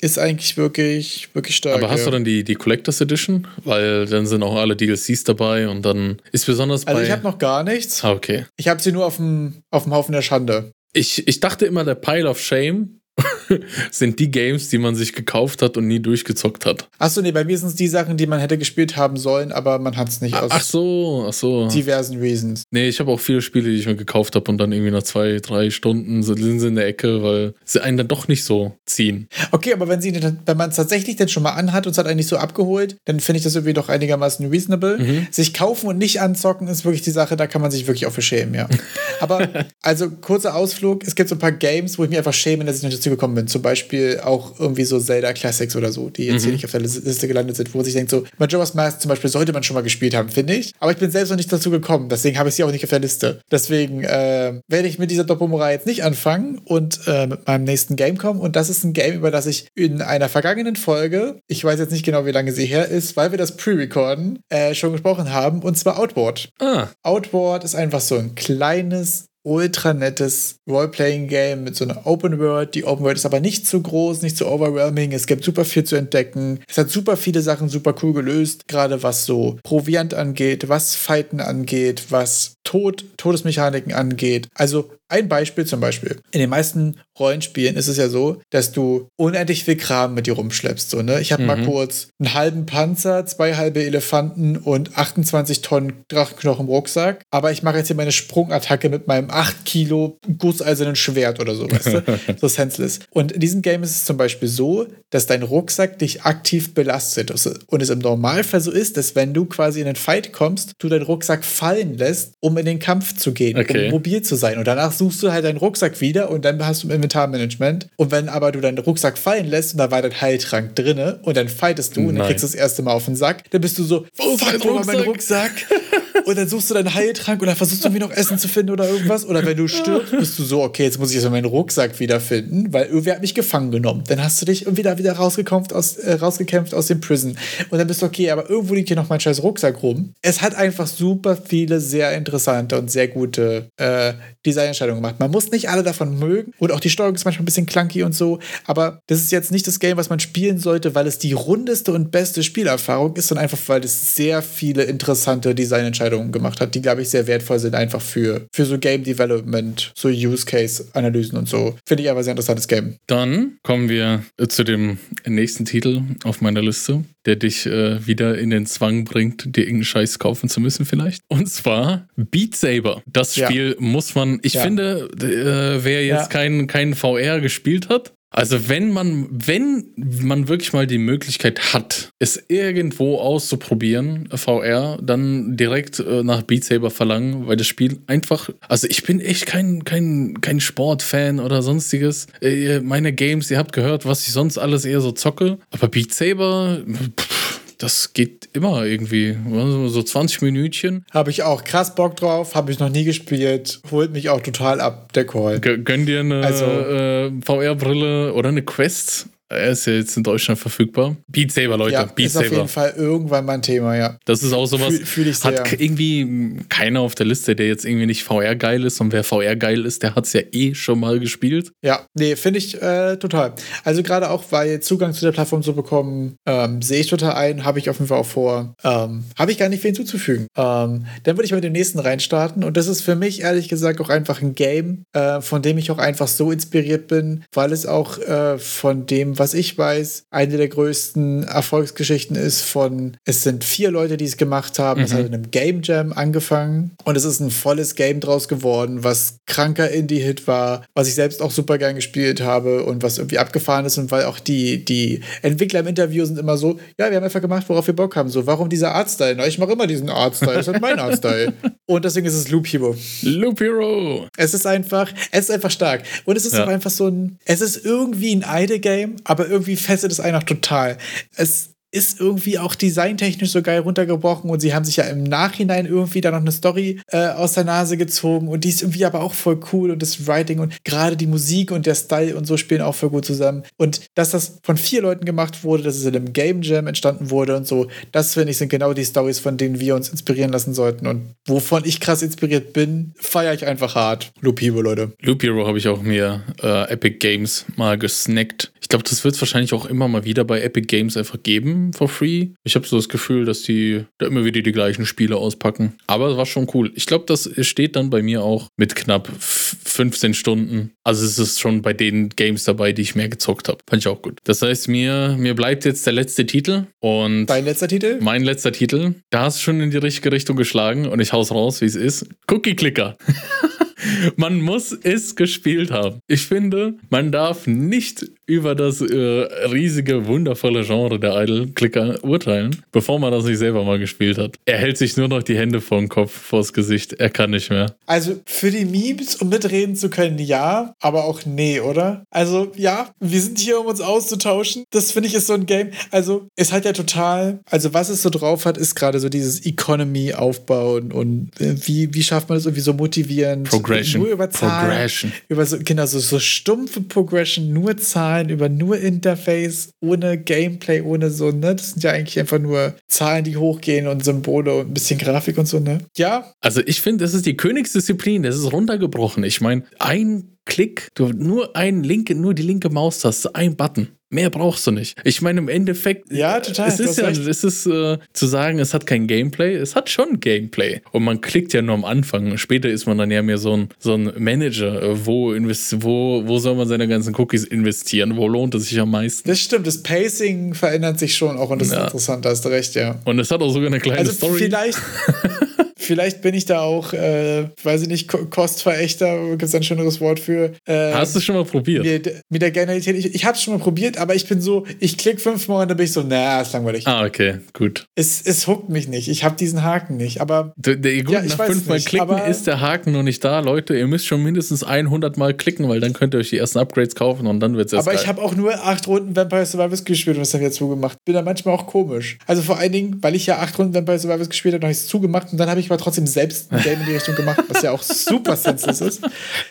ist eigentlich wirklich, wirklich stark. Aber hast ja. du dann die, die Collectors Edition? Weil dann sind auch alle DLCs dabei und dann ist besonders Also bei. ich habe noch gar nichts. ah, okay. Ich habe sie nur auf dem, auf dem Haufen der Schande. Ich, ich dachte immer, der Pile of Shame sind die Games, die man sich gekauft hat und nie durchgezockt hat. Achso, nee, bei mir sind es die Sachen, die man hätte gespielt haben sollen, aber man hat es nicht aus Ach so, ach so. diversen Reasons. Nee, ich habe auch viele Spiele, die ich mir gekauft habe und dann irgendwie nach zwei, drei Stunden sind sie in der Ecke, weil sie einen dann doch nicht so ziehen. Okay, aber wenn, sie, wenn man es tatsächlich dann schon mal anhat und es hat einen nicht so abgeholt, dann finde ich das irgendwie doch einigermaßen reasonable. Mhm. Sich kaufen und nicht anzocken ist wirklich die Sache, da kann man sich wirklich auch für schämen, ja. aber, also kurzer Ausflug, es gibt so ein paar Games, wo ich mich einfach schäme, dass ich nicht dazu gekommen bin. Zum Beispiel auch irgendwie so Zelda Classics oder so, die jetzt hier nicht auf der Liste gelandet sind, wo sich denkt so, Majora's Mask zum Beispiel sollte man schon mal gespielt haben, finde ich. Aber ich bin selbst noch nicht dazu gekommen, deswegen habe ich sie auch nicht auf der Liste. Deswegen äh, werde ich mit dieser Doppelmoral jetzt nicht anfangen und äh, mit meinem nächsten Game kommen. Und das ist ein Game, über das ich in einer vergangenen Folge, ich weiß jetzt nicht genau, wie lange sie her ist, weil wir das pre-recorden, äh, schon gesprochen haben, und zwar Outward. Ah, Outward ist einfach so ein kleines, ultra nettes Role-Playing-Game mit so einer Open World. Die Open World ist aber nicht zu groß, nicht zu overwhelming. Es gibt super viel zu entdecken. Es hat super viele Sachen super cool gelöst, gerade was so Proviant angeht, was Fighten angeht, was Tod, Todesmechaniken angeht. Also ein Beispiel zum Beispiel. In den meisten Rollenspielen ist es ja so, dass du unendlich viel Kram mit dir rumschleppst. So, ne? Ich habe mal kurz einen halben Panzer, zwei halbe Elefanten und 28 Tonnen Drachenknochen im Rucksack. Aber ich mache jetzt hier meine Sprungattacke mit meinem 8 Kilo gusseisernen Schwert oder so, weißt du? so senseless. Und in diesem Game ist es zum Beispiel so, dass dein Rucksack dich aktiv belastet. Und es im Normalfall so ist, dass wenn du quasi in einen Fight kommst, du deinen Rucksack fallen lässt, um in den Kampf zu gehen, Okay. um mobil zu sein. Und danach suchst du halt deinen Rucksack wieder und dann hast du ein Inventarmanagement. Und wenn aber du deinen Rucksack fallen lässt und da war dein Heiltrank drinne und dann fightest du und dann Nein. kriegst du das erste Mal auf den Sack, dann bist du so, Wo ist mein Rucksack? Und dann suchst du deinen Heiltrank dann versuchst du irgendwie noch Essen zu finden oder irgendwas. Oder wenn du stirbst, bist du so, okay, jetzt muss ich erstmal meinen Rucksack wiederfinden, weil irgendwer hat mich gefangen genommen. Dann hast du dich irgendwie da wieder rausgekämpft aus, äh, rausgekämpft aus dem Prison. Und dann bist du, okay, aber irgendwo liegt hier noch mein scheiß Rucksack rum. Es hat einfach super viele sehr interessante und sehr gute äh, Designentscheidungen gemacht. Man muss nicht alle davon mögen und auch die Steuerung ist manchmal ein bisschen clunky und so, aber das ist jetzt nicht das Game, was man spielen sollte, weil es die rundeste und beste Spielerfahrung ist, sondern einfach, weil es sehr viele interessante Designentscheidungen gemacht hat, die, glaube ich, sehr wertvoll sind, einfach für, für so Game Development, so Use-Case-Analysen und so. Finde ich einfach ein sehr interessantes Game. Dann kommen wir äh, zu dem nächsten Titel auf meiner Liste, der dich äh, wieder in den Zwang bringt, dir irgendeinen Scheiß kaufen zu müssen vielleicht. Und zwar Beat Saber. Das Ja. Spiel muss man, ich Ja. finde, äh, wer jetzt Ja. kein, kein VR gespielt hat, also wenn man, wenn man wirklich mal die Möglichkeit hat, es irgendwo auszuprobieren, VR, dann direkt äh, nach Beat Saber verlangen, weil das Spiel einfach, also ich bin echt kein, kein, kein Sportfan oder sonstiges. Äh, meine Games, ihr habt gehört, was ich sonst alles eher so zocke, aber Beat Saber, pff, das geht immer irgendwie. So 20 Minütchen. Habe ich auch krass Bock drauf, habe ich noch nie gespielt, holt mich auch total ab, der Call. G- Gönn dir eine Also- äh, VR-Brille oder eine Quest. Er ist ja jetzt in Deutschland verfügbar. Beat Saber, Leute. Ja, Beat ist Saber. auf jeden Fall irgendwann mal ein Thema, ja. Das ist auch sowas. Fühl- fühl ich sehr. Hat irgendwie keiner auf der Liste, der jetzt irgendwie nicht VR geil ist. Und wer VR geil ist, der hat es ja eh schon mal gespielt. Ja, nee, finde ich äh, total. Also gerade auch, weil Zugang zu der Plattform zu bekommen, ähm, sehe ich total ein, habe ich auf jeden Fall auch vor. Ähm, habe ich gar nicht viel hinzuzufügen. Ähm, dann würde ich mit dem nächsten reinstarten und das ist für mich ehrlich gesagt auch einfach ein Game, äh, von dem ich auch einfach so inspiriert bin, weil es auch äh, von dem, was ich weiß, eine der größten Erfolgsgeschichten ist von, es sind vier Leute, die es gemacht haben. Es Mhm. hat in einem Game Jam angefangen und es ist ein volles Game draus geworden, was kranker Indie-Hit war, was ich selbst auch super gern gespielt habe und was irgendwie abgefahren ist und weil auch die, die Entwickler im Interview sind immer so, ja, wir haben einfach gemacht, worauf wir Bock haben. So, warum dieser Artstyle? Na, ich mache immer diesen Artstyle, das ist halt mein Artstyle. Und deswegen ist es Loop Hero. Loop Hero. Es ist einfach, es ist einfach stark. Und es ist Ja. auch einfach so ein, es ist irgendwie ein Idle-Game, aber irgendwie fesselt es einen auch total. Es ist irgendwie auch designtechnisch so geil runtergebrochen und sie haben sich ja im Nachhinein irgendwie da noch eine Story äh, aus der Nase gezogen und die ist irgendwie aber auch voll cool und das Writing und gerade die Musik und der Style und so spielen auch voll gut zusammen. Und dass das von vier Leuten gemacht wurde, dass es in einem Game Jam entstanden wurde und so, das finde ich sind genau die Stories, von denen wir uns inspirieren lassen sollten und wovon ich krass inspiriert bin, feiere ich einfach hart. Lupivo, Leute. Loop Hero habe ich auch mir äh, Epic Games mal gesnackt. Ich glaube, das wird es wahrscheinlich auch immer mal wieder bei Epic Games einfach geben, for free. Ich habe so das Gefühl, dass die da immer wieder die gleichen Spiele auspacken. Aber es war schon cool. Ich glaube, das steht dann bei mir auch mit knapp f- 15 Stunden. Also es ist schon bei den Games dabei, die ich mehr gezockt habe. Fand ich auch gut. Das heißt, mir, mir bleibt jetzt der letzte Titel und Dein letzter Titel? mein letzter Titel. Da hast du schon in die richtige Richtung geschlagen und ich hau's raus, wie es ist. Cookie Clicker. Man muss es gespielt haben. Ich finde, man darf nicht über das äh, riesige, wundervolle Genre der Idle-Clicker urteilen, bevor man das nicht selber mal gespielt hat. Er hält sich nur noch die Hände vor den Kopf, vors Gesicht. Er kann nicht mehr. Also für die Memes, um mitreden zu können, ja, aber auch nee, oder? Also ja, wir sind hier, um uns auszutauschen. Das finde ich ist so ein Game. Also es hat ja total, also was es so drauf hat, ist gerade so dieses Economy aufbauen und äh, wie, wie schafft man das irgendwie so motivierend? Progression. Nur über Zahlen. Progression. Über so, genau, so, so stumpfe Progression, nur Zahlen, über nur Interface, ohne Gameplay, ohne so, ne? Das sind ja eigentlich einfach nur Zahlen, die hochgehen und Symbole und ein bisschen Grafik und so, ne? Ja, Also ich finde, das ist die Königsdisziplin. Das ist runtergebrochen. Ich meine, ein Klick, du nur ein linke, nur die linke Maustaste, ein Button. Mehr brauchst du nicht. Ich meine, im Endeffekt, Ja, total, Es ist ja, recht. es ist äh, zu sagen, es hat kein Gameplay. Es hat schon Gameplay. Und man klickt ja nur am Anfang. Später ist man dann ja mehr so ein, so ein Manager. Äh, Wo, invest, wo, wo soll man seine ganzen Cookies investieren? Wo lohnt es sich am meisten? Das stimmt, das Pacing verändert sich schon auch und das Ja. ist interessant, da hast du recht, ja. Und es hat auch sogar eine kleine Also Story. vielleicht, vielleicht bin ich da auch, äh, weiß ich nicht, Ko- Kostverächter, gibt es ein schöneres Wort für. Äh, Hast du schon mal probiert? mit, mit der Genialität, ich, ich habe es schon mal probiert, aber ich bin so, ich klicke fünfmal und dann bin ich so, na, ist langweilig. Ah, okay, gut. Es, es huckt mich nicht, ich habe diesen Haken nicht, aber Der, der, gut, Ja, ich nach fünfmal nicht, klicken ist der Haken noch nicht da, Leute. Ihr müsst schon mindestens 100 Mal klicken, weil dann könnt ihr euch die ersten Upgrades kaufen und dann wird es erst Aber ich geil. habe auch nur acht Runden Vampire Survivors gespielt und das dann wieder zugemacht. Bin da manchmal auch komisch. Also vor allen Dingen, weil ich ja acht Runden Vampire Survivors gespielt habe, habe ich es zugemacht und dann habe ich aber trotzdem selbst ein Game in die Richtung gemacht, was ja auch super senseless ist.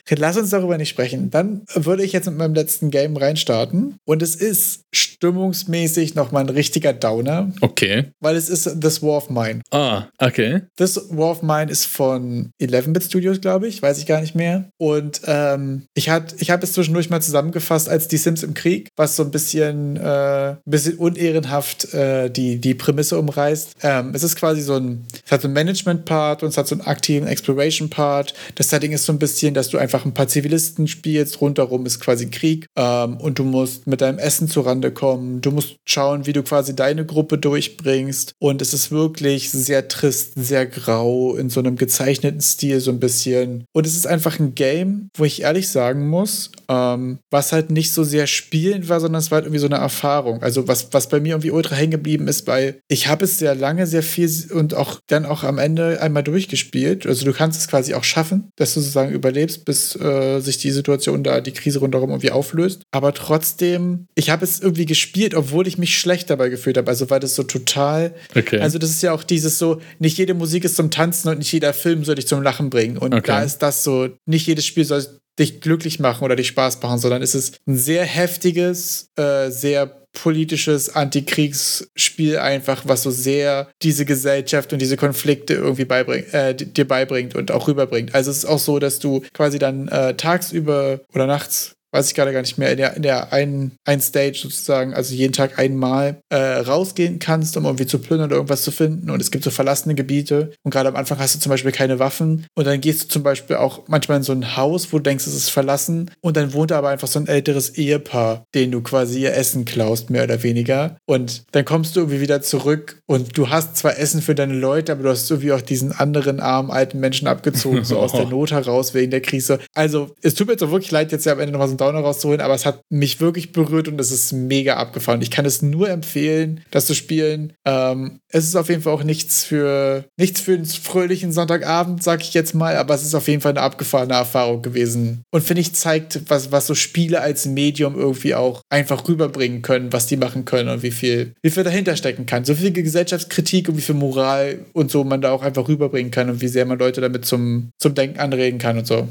Lass uns darüber nicht sprechen. Dann würde ich jetzt mit meinem letzten Game reinstarten und es ist stimmungsmäßig nochmal ein richtiger Downer, Okay. weil es ist This War of Mine. Ah, okay. This War of Mine ist von 11-Bit Studios, glaube ich, weiß ich gar nicht mehr. Und ähm, ich, hat- ich habe es zwischendurch mal zusammengefasst als Die Sims im Krieg, was so ein bisschen, äh, ein bisschen unehrenhaft äh, die, die Prämisse umreißt. Ähm, es ist quasi so ein, es hat so einen Management-Part und es hat so einen aktiven Exploration-Part. Das Setting ist so ein bisschen, dass du einfach ein paar Zivilisten spielst, rundherum ist quasi Krieg ähm, und du musst mit deinem Essen zurande kommen. Du musst schauen, wie du quasi deine Gruppe durchbringst. Und es ist wirklich sehr trist, sehr grau, in so einem gezeichneten Stil so ein bisschen. Und es ist einfach ein Game, wo ich ehrlich sagen muss, ähm, was halt nicht so sehr spielend war, sondern es war halt irgendwie so eine Erfahrung. Also was, was bei mir irgendwie ultra hängen geblieben ist, weil ich habe es sehr lange, sehr viel und auch dann auch am Ende einmal durchgespielt. Also du kannst es quasi auch schaffen, dass du sozusagen überlebst, bis äh, sich die Situation da, die Krise rundherum irgendwie auflöst. Aber trotzdem, ich habe es irgendwie gespielt, obwohl ich mich schlecht dabei gefühlt habe. Also weil das so total Okay. also das ist ja auch dieses so, nicht jede Musik ist zum Tanzen und nicht jeder Film soll dich zum Lachen bringen. Und Okay. da ist das so, nicht jedes Spiel soll dich glücklich machen oder dich Spaß machen, sondern es ist ein sehr heftiges, äh, sehr politisches Antikriegsspiel einfach, was so sehr diese Gesellschaft und diese Konflikte irgendwie beibringt, äh, dir beibringt und auch rüberbringt. Also es ist auch so, dass du quasi dann äh, tagsüber oder nachts weiß ich gerade gar nicht mehr, in der, in der einen, einen Stage sozusagen, also jeden Tag einmal äh, rausgehen kannst, um irgendwie zu plündern oder irgendwas zu finden. Und es gibt so verlassene Gebiete. Und gerade am Anfang hast du zum Beispiel keine Waffen. Und dann gehst du zum Beispiel auch manchmal in so ein Haus, wo du denkst, es ist verlassen. Und dann wohnt da aber einfach so ein älteres Ehepaar, denen du quasi ihr Essen klaust, mehr oder weniger. Und dann kommst du irgendwie wieder zurück und du hast zwar Essen für deine Leute, aber du hast irgendwie auch diesen anderen armen alten Menschen abgezogen, so aus der Not heraus wegen der Krise. Also, es tut mir jetzt auch wirklich leid, jetzt ja am Ende nochmal so ein Downer rauszuholen, aber es hat mich wirklich berührt und es ist mega abgefahren. Ich kann es nur empfehlen, das zu spielen. Ähm, es ist auf jeden Fall auch nichts für nichts für einen fröhlichen Sonntagabend, sag ich jetzt mal, aber es ist auf jeden Fall eine abgefahrene Erfahrung gewesen. Und finde ich, zeigt, was, was so Spiele als Medium irgendwie auch einfach rüberbringen können, was die machen können und wie viel, wie viel dahinter stecken kann. So viel Gesellschaftskritik und wie viel Moral und so man da auch einfach rüberbringen kann und wie sehr man Leute damit zum, zum Denken anregen kann und so.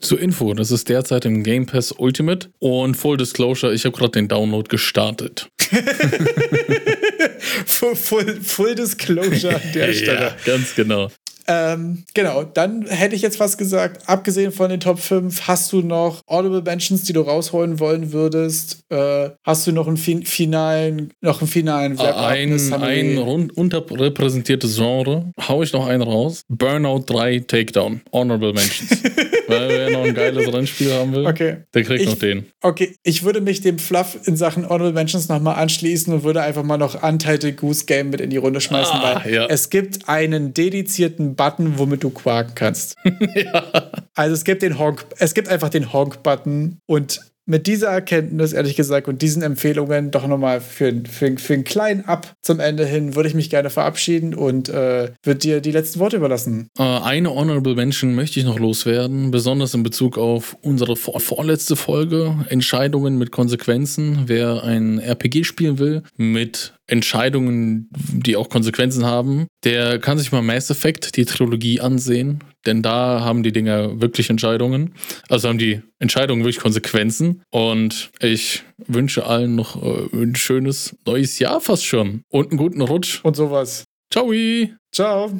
Zur Info, das ist derzeit im Game Pass Ultimate und Full Disclosure, ich habe gerade den Download gestartet. full, full, full Disclosure an der Stelle. ja, ganz genau. Ähm, genau, dann hätte ich jetzt was gesagt. Abgesehen von den Top 5, hast du noch Audible Mentions, die du rausholen wollen würdest? Äh, hast du noch einen fin finalen, noch einen finalen Web Ein, ein rund unterrepräsentiertes Genre. Hau ich noch einen raus. Burnout 3 Takedown. Honorable Mentions. Weil wer noch ein geiles Rennspiel haben will, okay. der kriegt ich, noch den. Okay, ich würde mich dem Fluff in Sachen Honorable Mentions nochmal anschließen und würde einfach mal noch Untitled Goose Game mit in die Runde schmeißen, ah, weil ja. es gibt einen dedizierten Button, womit du quaken kannst. ja. Also es gibt den Honk, es gibt einfach den Honk-Button und mit dieser Erkenntnis, ehrlich gesagt, und diesen Empfehlungen doch nochmal für, für, für einen kleinen Ab zum Ende hin, würde ich mich gerne verabschieden und äh, würde dir die letzten Worte überlassen. Äh, eine Honorable Mention möchte ich noch loswerden, besonders in Bezug auf unsere vor vorletzte Folge, Entscheidungen mit Konsequenzen. Wer ein RPG spielen will, mit Entscheidungen, die auch Konsequenzen haben, der kann sich mal Mass Effect, die Trilogie, ansehen. Denn da haben die Dinger wirklich Entscheidungen. Also haben die Entscheidungen wirklich Konsequenzen. Und ich wünsche allen noch äh, ein schönes neues Jahr fast schon. Und einen guten Rutsch. Und sowas. Ciao. Ciao.